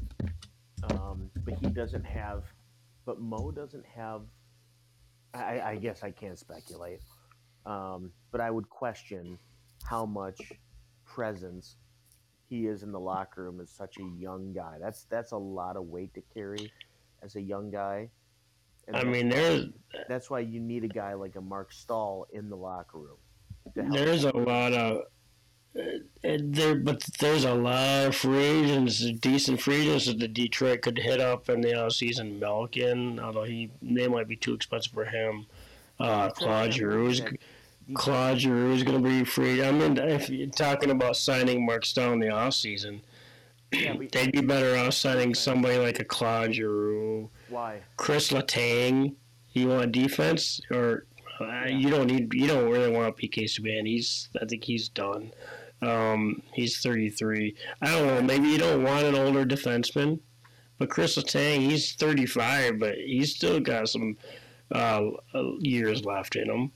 um, but he doesn't have. But Mo doesn't have. I, I guess I can't speculate. Um, but I would question how much presence he is in the locker room as such a young guy. That's that's a lot of weight to carry as a young guy. And I mean, there's that's why you need a guy like a Marc Staal in the locker room. there's a lot of there, but there's a lot of free agents, decent free agents that the Detroit could hit up in the off season. Malkin, although he they might be too expensive for him. Uh, Claude Giroux is Claude Giroux is going to be free. I mean, if you're talking about signing Mark Stone in the off season, Yeah, they'd be better off signing somebody like a Claude Giroux, Why? Chris Letang. You want defense, or uh, Yeah. you don't need you don't really want PK Subban. He's I think he's done. Um, he's 33. I don't know. Maybe you don't want an older defenseman, but Chris Letang, he's 35, but he's still got some uh, years left in him.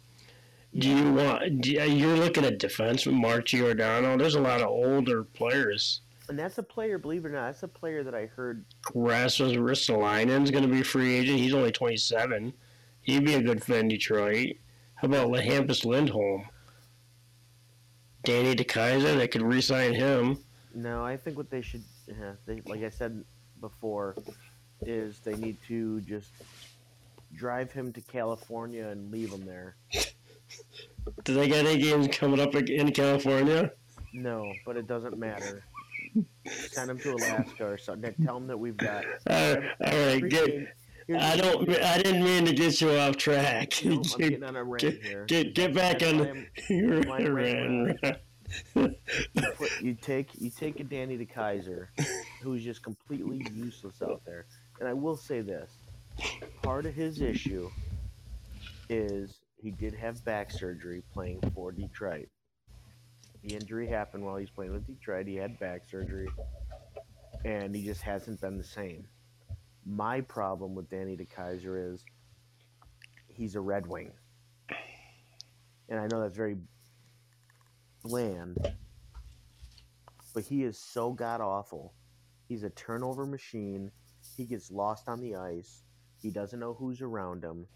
Do you want? Do, you're looking at defenseman Mark Giordano. There's a lot of older players. And that's a player, believe it or not, that's a player that I heard. Rasmus Ristolainen's going to be free agent. He's only 27. He'd be a good fit in Detroit. How about Hampus Lindholm? Danny DeKeyser, they could re-sign him. No, I think what they should, yeah, they, like I said before, is they need to just drive him to California and leave him there. Do they got any games coming up in California? No, but it doesn't matter. Send him to Alaska or something. Tell him that we've got. Uh, all right, get. I don't. I didn't mean to get you off track. [LAUGHS] No, get, on a rant get, here. get, get back on. I'm- [LAUGHS] You're put, you take you take a Danny DeKeyser, who's just completely useless out there. And I will say this: part of his issue is he did have back surgery playing for Detroit. The injury happened while he's playing with Detroit. He had back surgery, and he just hasn't been the same. My problem with Danny DeKeyser is he's a Red Wing, and I know that's very bland, but he is so god awful. He's a turnover machine. He gets lost on the ice. He doesn't know who's around him.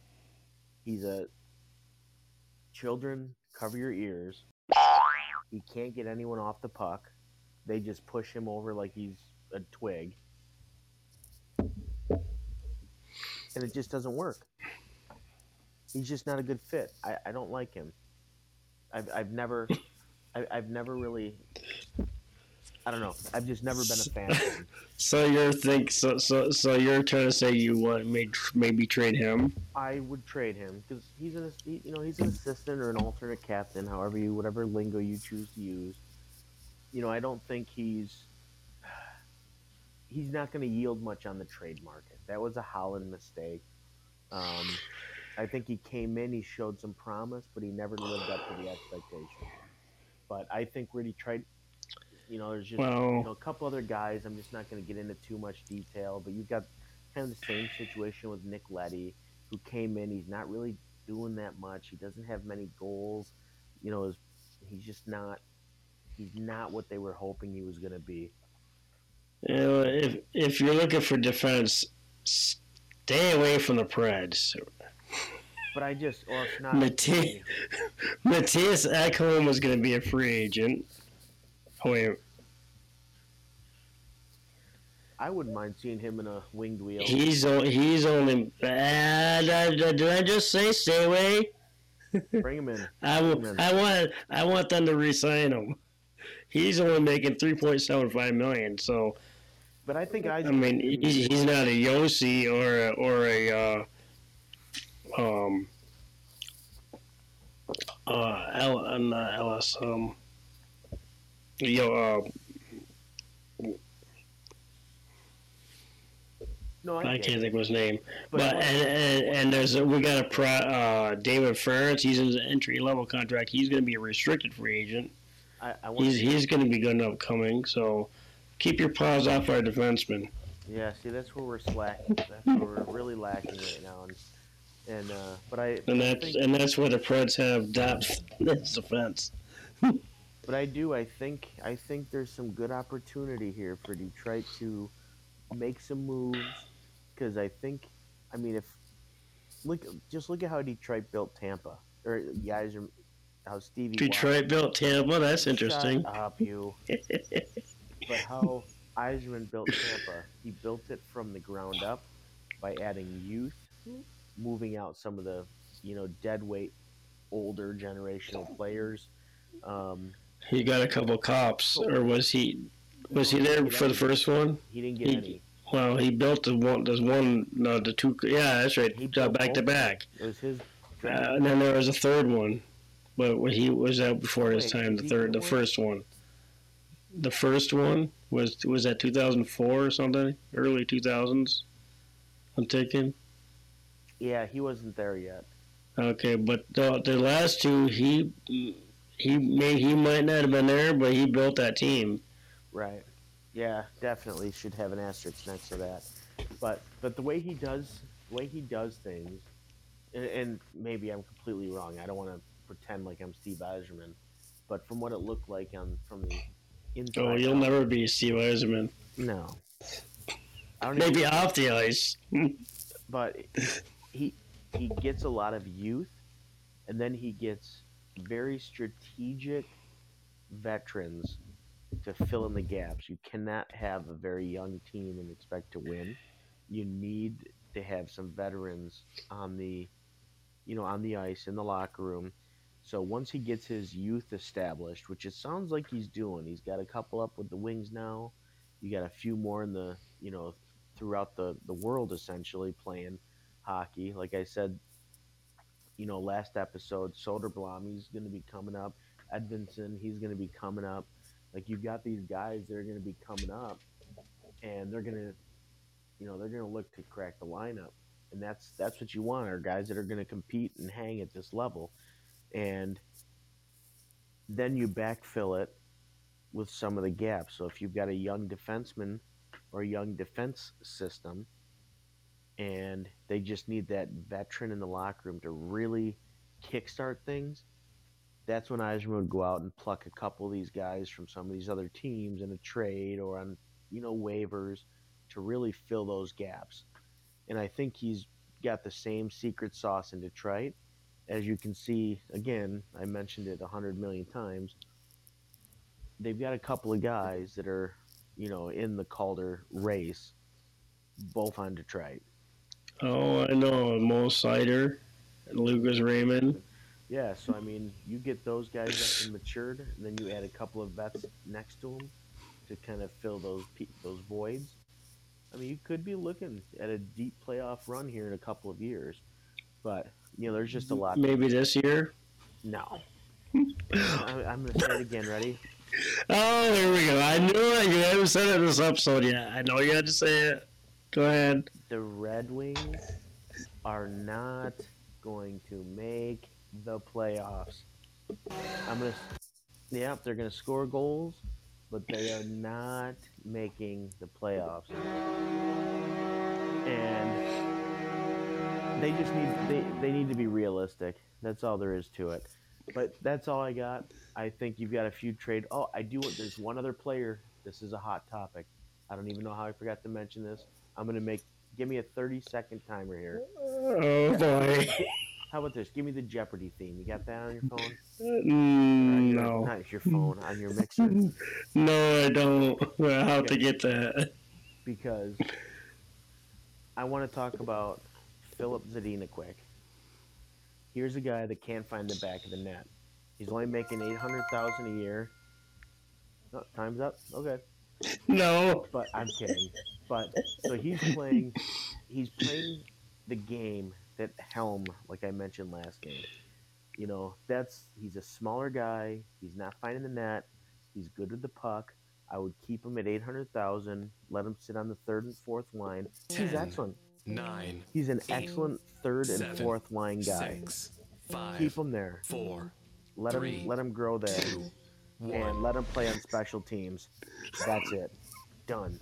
He's a children cover your ears. He can't get anyone off the puck. They just push him over like he's a twig. And it just doesn't work. He's just not a good fit. I, I don't like him. I've, I've never I, I've never really I don't know. I've just never been a fan of him. [LAUGHS] So you're think so so so you're trying to say you want maybe maybe trade him? I would trade him because he's an he, you know he's an assistant or an alternate captain, however you whatever lingo you choose to use. You know, I don't think he's [SIGHS] he's not going to yield much on the trade market. That was a Holland mistake. Um, I think he came in, he showed some promise, but he never lived up to the expectation. But I think where tried. you know, there's just Well- you know, a couple other guys. I'm just not going to get into too much detail, but you've got kind of the same situation with Nick Leddy, who came in. He's not really doing that much. He doesn't have many goals. You know, he's just not. He's not what they were hoping he was going to be. You know, if if you're looking for defense, stay away from the Preds. But I just, well, it's not. Mate- Mattias Ekholm was going to be a free agent. Oh wait, I wouldn't mind seeing him in a winged wheel. he's he's only. Uh, did, I just say stay away? Bring him in. [LAUGHS] I will, Amen. I want I want them to re-sign him. He's only making three point seven five million, so But I think I. I mean he's, he's not a Josi or a, or a uh, um uh L uh, not Ellis um yo uh no, I, I get can't think of his name. But, But, and, and and there's a, we got a pro, uh, David Farrance. He's in his entry level contract. He's going to be a restricted free agent. I, I. He's he's going to be good enough coming. So keep your paws off our defensemen. Yeah, see, that's where we're slacking. That's where we're really lacking right now. And, and uh, but I. And I that's think, and that's where the Preds have depth. That's defense. [LAUGHS] But I do. I think. I think there's some good opportunity here for Detroit to make some moves. Because I think, I mean, if look, just look at how Detroit built Tampa, or guys are how Stevie. Detroit built Tampa. That's Shut interesting. up, you. [LAUGHS] but how Yzerman built Tampa, he built it from the ground up by adding youth, moving out some of the, you know, dead weight, older generational players, um, He got a couple cops, or was he? Was he there for the first one? He didn't get He- any. Well, he built the one. There's one. No, the two. Yeah, that's right. He uh, back to back. It was his. Uh, and then there was a third one, but he was out before his time. The third, the first one. The first one was was that 2004 or something, early 2000s. I'm thinking. yeah, he wasn't there yet. Okay, but the, the last two, he he may he might not have been there, but he built that team. Right. Yeah, definitely should have an asterisk next to that. But but the way he does the way he does things, and, and maybe I'm completely wrong. I don't want to pretend like I'm Steve Yzerman, but from what it looked like on from the Oh, you'll never be Steve Yzerman. no. I don't Maybe even, off the ice. [LAUGHS] but he he gets a lot of youth, and then he gets very strategic veterans to fill in the gaps. You cannot have a very young team and expect to win. You need to have some veterans on the you know, on the ice in the locker room. So once he gets his youth established, which it sounds like he's doing, he's got a couple up with the Wings now. You got a few more in the, you know, throughout the the world essentially playing hockey. Like I said, you know, last episode, Soderblom, he's going to be coming up. Edvinsson, he's going to be coming up. Like you've got these guys that are going to be coming up, and they're going to, you know, they're going to look to crack the lineup, and that's that's what you want are guys that are going to compete and hang at this level, and then you backfill it with some of the gaps. So if you've got a young defenseman or a young defense system, and they just need that veteran in the locker room to really kickstart things, that's when Eisner would go out and pluck a couple of these guys from some of these other teams in a trade or on you know waivers to really fill those gaps. And I think he's got the same secret sauce in Detroit. As you can see, again, I mentioned it a hundred million times. They've got a couple of guys that are, you know, in the Calder race, both on Detroit. Oh, I know. Mo Seider and Lucas Raymond. Yeah, so I mean, you get those guys that and matured, and then you add a couple of vets next to them to kind of fill those pe- those voids. I mean, you could be looking at a deep playoff run here in a couple of years, but you know, there's just a lot. Maybe this year. No, [LAUGHS] I, I'm gonna say it again. Ready? Oh, here we go. I knew it. You haven't said it this episode yet. I know you had to say it. Go ahead. The Red Wings are not going to make the playoffs. I'm gonna. Yeah, they're gonna score goals, but they are not making the playoffs. And they just need they, they need to be realistic. That's all there is to it. But that's all I got. I think you've got a few trade. Oh, I do. There's one other player. This is a hot topic. I don't even know how I forgot to mention this. I'm gonna make. Give me a 30 second timer here. Oh boy. How about this? Give me the Jeopardy theme. You got that on your phone? Mm, your- no. Not your phone, on your mixer. [LAUGHS] No, I don't. I'll have to get that. because I want to talk about Filip Zadina quick. Here's a guy that can't find the back of the net. He's only making eight hundred thousand a year. Oh, time's up. Okay, No. but I'm kidding. But so he's playing. He's playing the game that Helm, like I mentioned last game. You know, that's he's a smaller guy. He's not finding the net. He's good with the puck. I would keep him at eight hundred thousand. Let him sit on the third and fourth line. He's excellent. Nine, He's an Eight, excellent third and seven, fourth line guy. six, five, Keep him there. four, Let three, him let him grow there, two, and one. let him play on special teams. That's it. Done.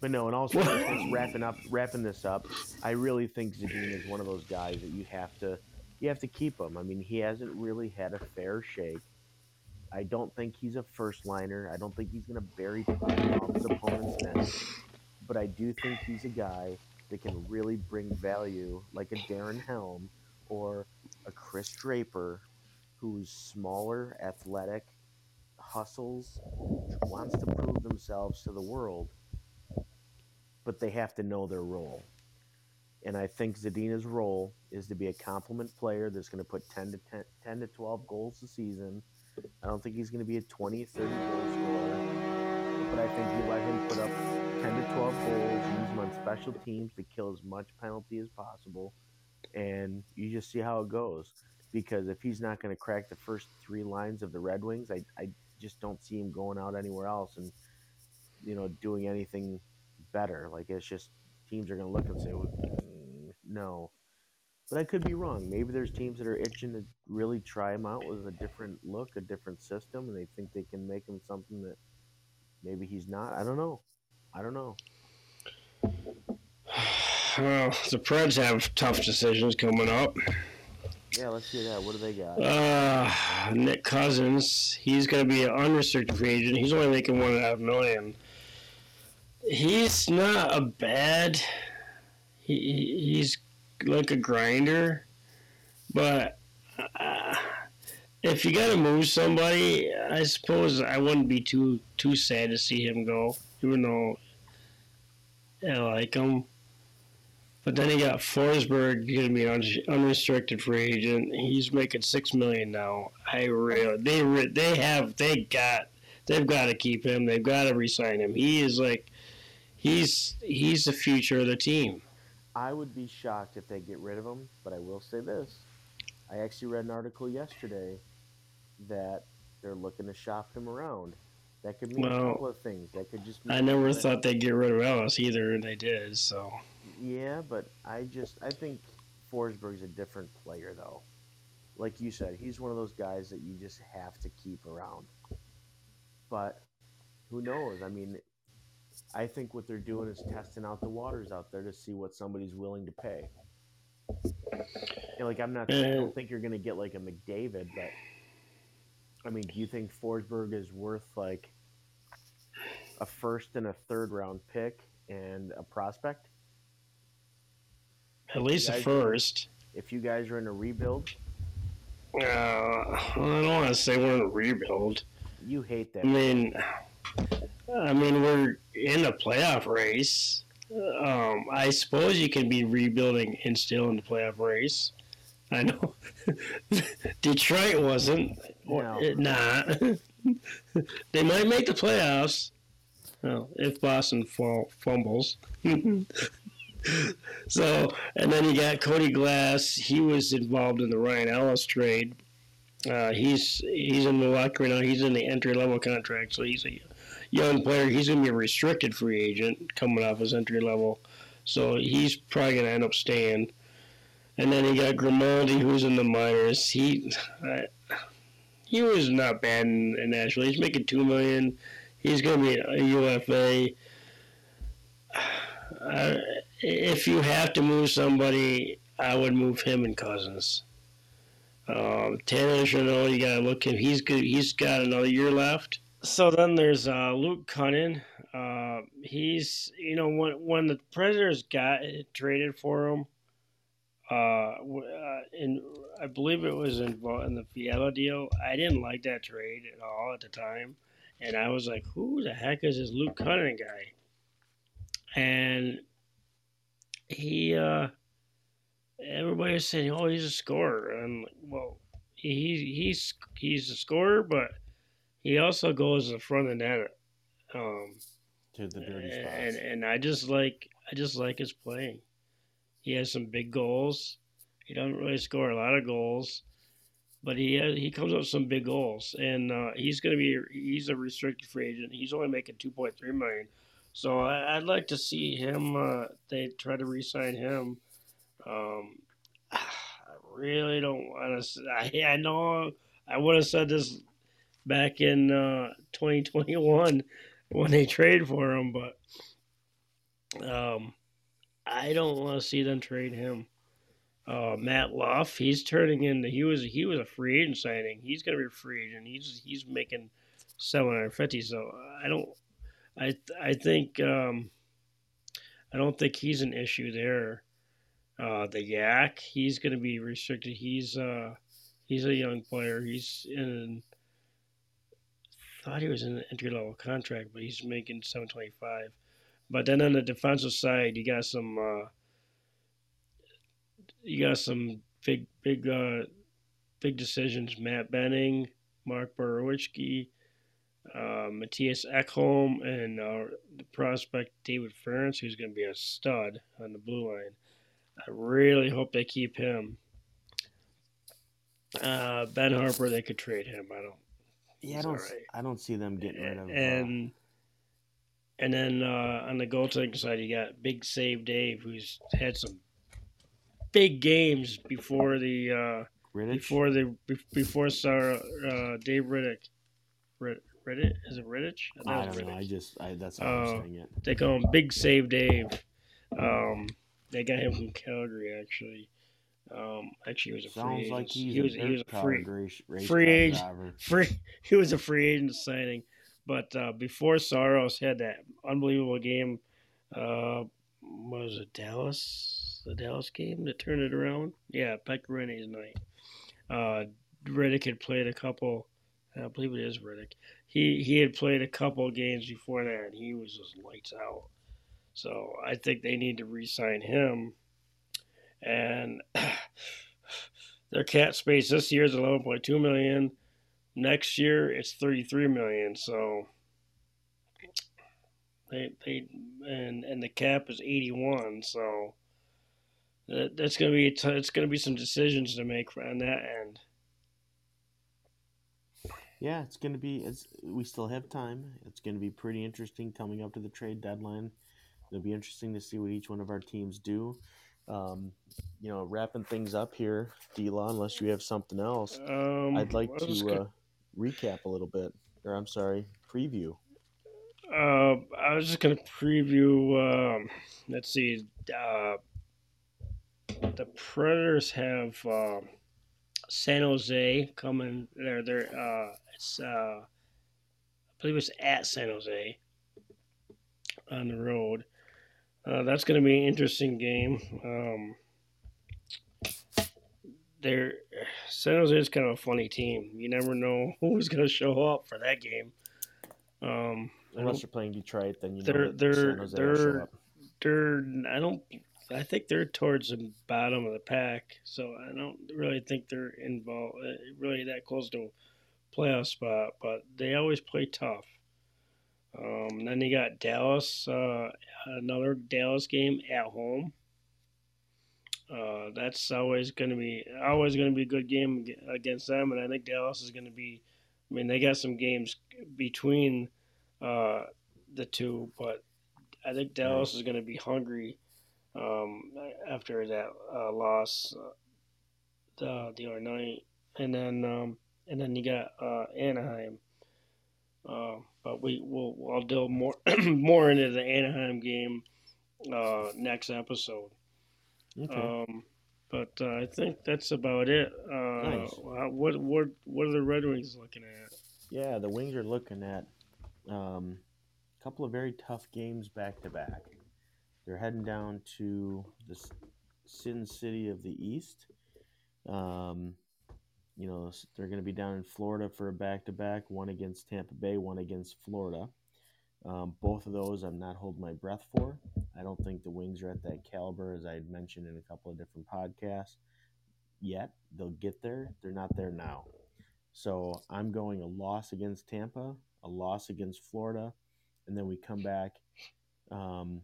But no, and also [LAUGHS] just wrapping up, wrapping this up, I really think Zadina is one of those guys that you have to, you have to keep him. I mean, he hasn't really had a fair shake. I don't think he's a first liner. I don't think he's going to bury pucks off his opponent's net. But I do think he's a guy that can really bring value, like a Darren Helm or a Chris Draper, who's smaller, athletic, hustles, wants to prove themselves to the world, but they have to know their role. And I think Zadina's role is to be a complement player that's going to put 10 to 10, 10 to 12 goals a season, I don't think he's going to be a 20, 30 goal scorer. But I think you let him put up 10 to 12 goals, use him on special teams to kill as much penalty as possible, and you just see how it goes. Because if he's not going to crack the first three lines of the Red Wings, I, I just don't see him going out anywhere else and, you know, doing anything better. Like, it's just teams are going to look and say, mm, no. But I could be wrong. Maybe there's teams that are itching to really try him out with a different look, a different system, and they think they can make him something that maybe he's not. I don't know. I don't know. Well, the Preds have tough decisions coming up. Yeah, let's hear that. What do they got? Uh, Nick Cousins, he's going to be an unrestricted free agent. He's only making one and a half million. He's not a bad. He, he's like a grinder, but uh, if you got to move somebody, I suppose I wouldn't be too too sad to see him go, even though I like him. But then he got Forsberg going to be an unrestricted free agent. He's making six million now. I really they re, they have they got they've got to keep him. They've got to resign him. He is like he's he's the future of the team. I would be shocked if they get rid of him, but I will say this. I actually read an article yesterday that they're looking to shop him around. That could mean well, a couple of things. That could just. I never thought they'd get rid of Ellis either, and they did. So. Yeah, but I just I think Forsberg's a different player though. Like you said, he's one of those guys that you just have to keep around. But who knows? I mean, I think what they're doing is testing out the waters out there to see what somebody's willing to pay. like I'm not, I don't think you're going to get like a McDavid, but I mean, do you think Forsberg is worth like a first and a third round pick and a prospect? At least a first. If you guys are in a rebuild. Uh, I don't want to say we're in a rebuild. You hate that. I mean, I mean we're in a playoff race. Um, I suppose you can be rebuilding and still in the playoff race. I know [LAUGHS] Detroit wasn't. No. Nah. [LAUGHS] they might make the playoffs. Well, if Boston fumbles. [LAUGHS] so, and then you got Cody Glass. He was involved in the Ryan Ellis trade. Uh, he's he's in Milwaukee right now. He's in the entry level contract, so he's a young player. He's going to be a restricted free agent coming off his entry level, so he's probably going to end up staying. And then you got Grimaldi, who's in the minors. He uh, he was not bad in, in Nashville. He's making two million. He's going to be a UFA. Uh, [SIGHS] if you have to move somebody, I would move him and Cousins. Um, Tanner Jeannot, you gotta look him. He's good. He's got another year left. So then there's uh, Luke Kunin. Uh, he's you know when when the Predators got traded for him, uh, uh, in I believe it was in in the Fiala deal. I didn't like that trade at all at the time, and I was like, who the heck is this Luke Kunin guy? And he uh everybody was saying, "Oh, he's a scorer." And well, he he's he's a scorer, but he also goes to the front of the net. Um, to the dirty spots. And and I just like I just like his playing. He has some big goals. He doesn't really score a lot of goals, but he has, he comes up with some big goals, and uh, he's going to be he's a restricted free agent. He's only making two point three million. So I, would like to see him. Uh, they try to re-sign him. Um, [SIGHS] I really don't want to. I, I know I would have said this back in uh, 2021 when they traded for him, but um, I don't want to see them trade him. Uh, Matt Luff, he's turning into he was he was a free agent signing. He's going to be a free agent. He's he's making seven hundred fifty. So I don't I I think um, I don't think he's an issue there. Uh, the Yak, he's going to be restricted. He's uh, he's a young player. He's in. Thought he was in an entry level contract, but he's making seven twenty five. But then on the defensive side, you got some. Uh, you got some big, big, uh, big decisions. Matt Benning, Mark Borowiecki, uh, Mattias Ekholm, and uh, the prospect David Farrance, who's going to be a stud on the blue line. I really hope they keep him. Uh, ben Harpur, they could trade him. I don't. Yeah, I don't. right. I don't see them getting rid of. uh, And and then uh, on the goaltending side, you got Big Save Dave, who's had some big games before the uh, Rittich? before the before Saros uh, Dave Riddick. Rid- Riddick is it Riddich? thought I don't know. I just. I, that's how I'm Oh. saying it. They call him Big Save Dave. Um, they got him from Calgary, actually. Um, actually, he was a free Sounds agent. like he was a he was a free race free agent. [LAUGHS] free. He was a free agent signing, but uh, before Saros had that unbelievable game, uh, was it Dallas? The Dallas game that turned it around. Yeah, Pekka Rinne's night. Uh, Riddick had played a couple. I believe it is Riddick. He he had played a couple games before that, and he was just lights out. So I think they need to re-sign him. And [COUGHS] their cap space this year is 11.2 million. Next year it's 33 million. So they they and and the cap is 81. So that, that's gonna be t- it's gonna be some decisions to make on that end. Yeah, it's gonna be. It's we still have time. It's gonna be pretty interesting coming up to the trade deadline. It'll be interesting to see what each one of our teams do. Um, you know, wrapping things up here, Dila. Unless you have something else, Um, I'd like to gonna- uh, recap a little bit, or I'm sorry, preview. Uh, I was just gonna preview. Um, let's see. Uh, the Predators have uh, San Jose coming. They're they're uh, it's uh, I believe it's at San Jose on the road. Uh, that's gonna be an interesting game. Um, they're San Jose is kind of a funny team. You never know [LAUGHS] who's gonna show up for that game. Um, Unless you're playing Detroit, then you know They're- they're- San Jose they're- up. they're I don't I think they're towards the bottom of the pack, so I don't really think they're involved uh, really that close to a playoff spot. But they always play tough. Um, then you got Dallas, uh, another Dallas game at home. Uh, that's always going to be always going to be a good game against them, and I think Dallas is going to be. I mean, they got some games between uh, the two, but I think Dallas is going to be hungry um, after that uh, loss uh, the the other night, and then um, and then you got uh, Anaheim. Uh, but we will I'll delve more [CLEARS THROAT] more into the Anaheim game uh, next episode. Okay. Um, but uh, I think that's about it. Uh, Nice. What what what are the Red Wings looking at? Yeah, the Wings are looking at um, a couple of very tough games back to back. They're heading down to the Sin City of the East. Um, you know, they're going to be down in Florida for a back to back, one against Tampa Bay, one against Florida. Um, both of those I'm not holding my breath for. I don't think the Wings are at that caliber, as I had mentioned in a couple of different podcasts. Yet they'll get there. They're not there now. So I'm going a loss against Tampa, a loss against Florida, and then we come back um,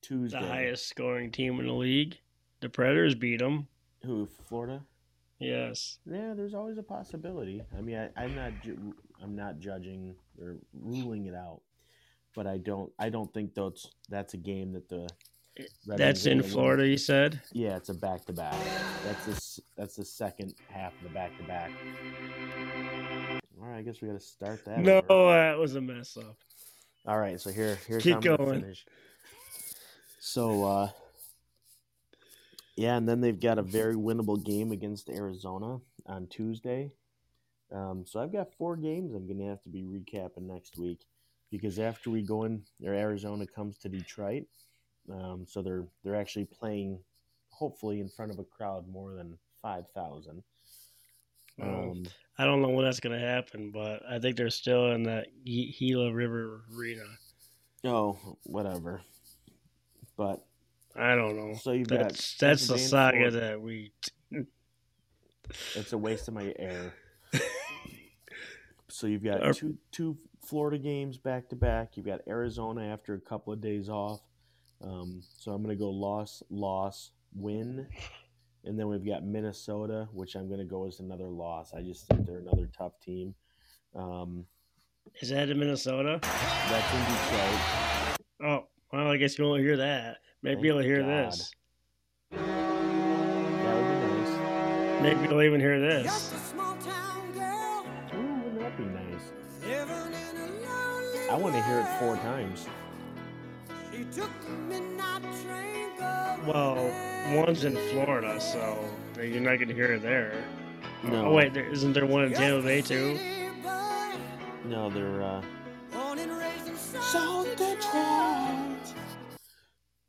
Tuesday. The highest scoring team in the league. The Predators beat them. Who Florida? Yes. Yeah, there's always a possibility. I mean, I, I'm not ju- I'm not judging or ruling it out, but I don't I don't think that's that's a game that the Red That's in. Florida, you said? Yeah, it's a back to back. That's the s- that's the second half of the back to back. All right, I guess we got to start that. No, over. that was a mess up. All right, so here here's Keep how going. finish. So uh yeah, and then they've got a very winnable game against Arizona on Tuesday. Um, so I've got four games I'm gonna have to be recapping next week because after we go in, or Arizona comes to Detroit, um, so they're they're actually playing hopefully in front of a crowd more than five thousand. Um, I don't know when that's going to happen, but I think they're still in that Gila River Arena. oh, whatever. But I don't know. so you've got That's that's the Tampa Bay and saga that we. It's a waste of my air. [LAUGHS] So you've got Are- two two Florida games back to back. You've got Arizona after a couple of days off. Um, so I'm going to go loss, loss, win, and then we've got Minnesota, which I'm going to go as another loss. I just think they're another tough team. Um, Is that in Minnesota? that's in Detroit. Oh, well, I guess you won't hear that. Maybe Thank you'll hear God. this. That would be nice. Maybe you'll even hear this. I want to hear it four times. She took the train Well, one's in Florida, so you're not going to hear it there. No. Oh, wait, there, isn't there one in Tampa Bay, too? No, they're uh, born and raised in South South Detroit. Detroit.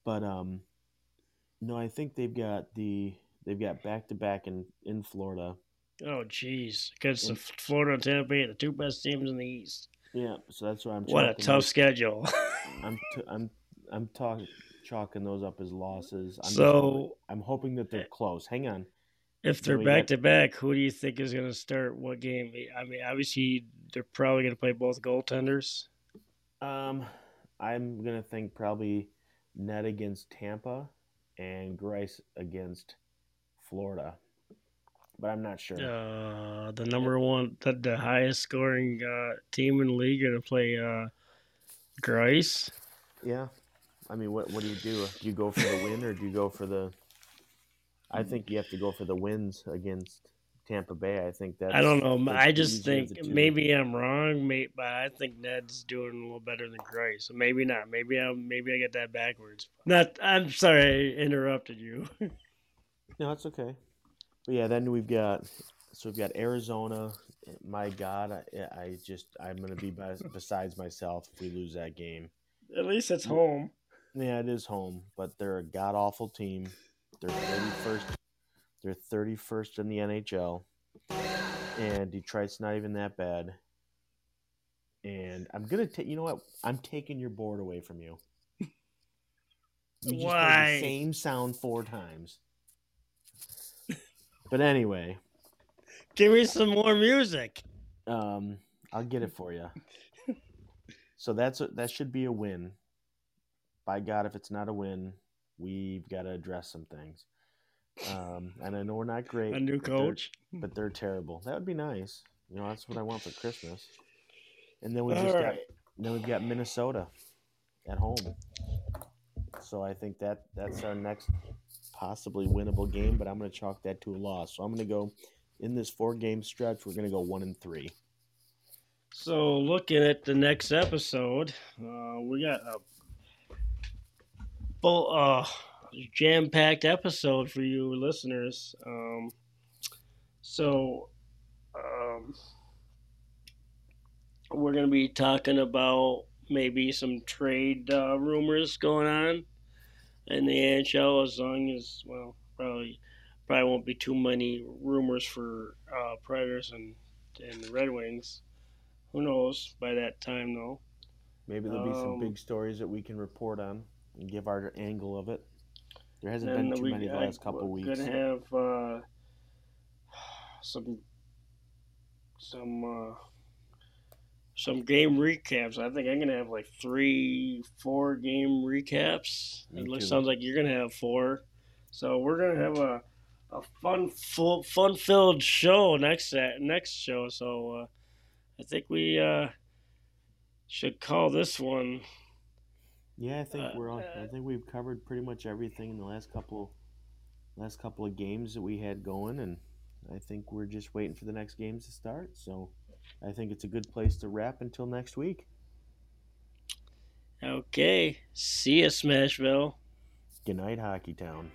But um, no, I think they've got the they've got back to back in in Florida. Oh, jeez. Because the Florida and Tampa Bay are the two best teams in the East. Yeah, so that's why I'm. What a tough those- schedule. [LAUGHS] I'm t- I'm I'm talking chalking those up as losses. I'm So- hoping, I'm hoping that they're close. Hang on. if they're back got- to back, who do you think is going to start what game? I mean, obviously, they're probably going to play both goaltenders. Um, I'm gonna think probably Ned against Tampa and Greiss against Florida, but I'm not sure. Uh, the number one, the, the highest scoring uh, team in the league, going to play uh, Greiss. Yeah. I mean, what what do you do? Do you go for the win or do you go for the? I think you have to go for the wins against Tampa Bay. I think that's. I don't know. I just think maybe I'm wrong, mate, but I think Ned's doing a little better than Greiss. So maybe not. Maybe I maybe I get that backwards. Not. I'm sorry, I interrupted you. [LAUGHS] No, it's okay. But yeah, then we've got so we've got Arizona. My God, I, I just I'm gonna be besides myself if we lose that game. At least it's home. Yeah, it is home, but they're a god awful team. They're thirty first. They're thirty first in the NHL, and Detroit's not even that bad. And I'm gonna take. You know what? I'm taking your board away from you. You just Why? the same sound four times. But anyway, Give me some more music. um, I'll get it for you. [LAUGHS] So that's a, that should be a win. By God, if it's not a win, we've got to address some things. Um, and I know we're not great. A new but they're- coach. but they're terrible. That would be nice. You know, that's what I want for Christmas. And then we All just got right. then we've got Minnesota at home. So I think that that's our next possibly winnable game, but I'm going to chalk that to a loss. So I'm going to go in this four game stretch. We're going to go one and three. So looking at the next episode, uh, we got a full, uh, jam-packed episode for you listeners. Um, so, um, we're gonna be talking about maybe some trade uh, rumors going on in the NHL. As long as well, probably probably won't be too many rumors for uh, Predators and and the Red Wings. Who knows by that time though? Maybe there'll be some Um, big stories that we can report on and give our angle of it. There hasn't been too many the I- last couple we're weeks. Gonna have uh, some some uh, some game recaps. I think I'm gonna have like three, four game recaps. Me it looks sounds like you're gonna have four. So we're gonna have a a fun, full, fun filled show next set next show. So uh, I think we uh, should call this one. Yeah, I think Uh, we're. I uh, think we've covered pretty much everything in the last couple, last couple of games that we had going, and I think we're just waiting for the next games to start. So, I think it's a good place to wrap until next week. Okay, see ya, Smashville. Good night, Hockey Town.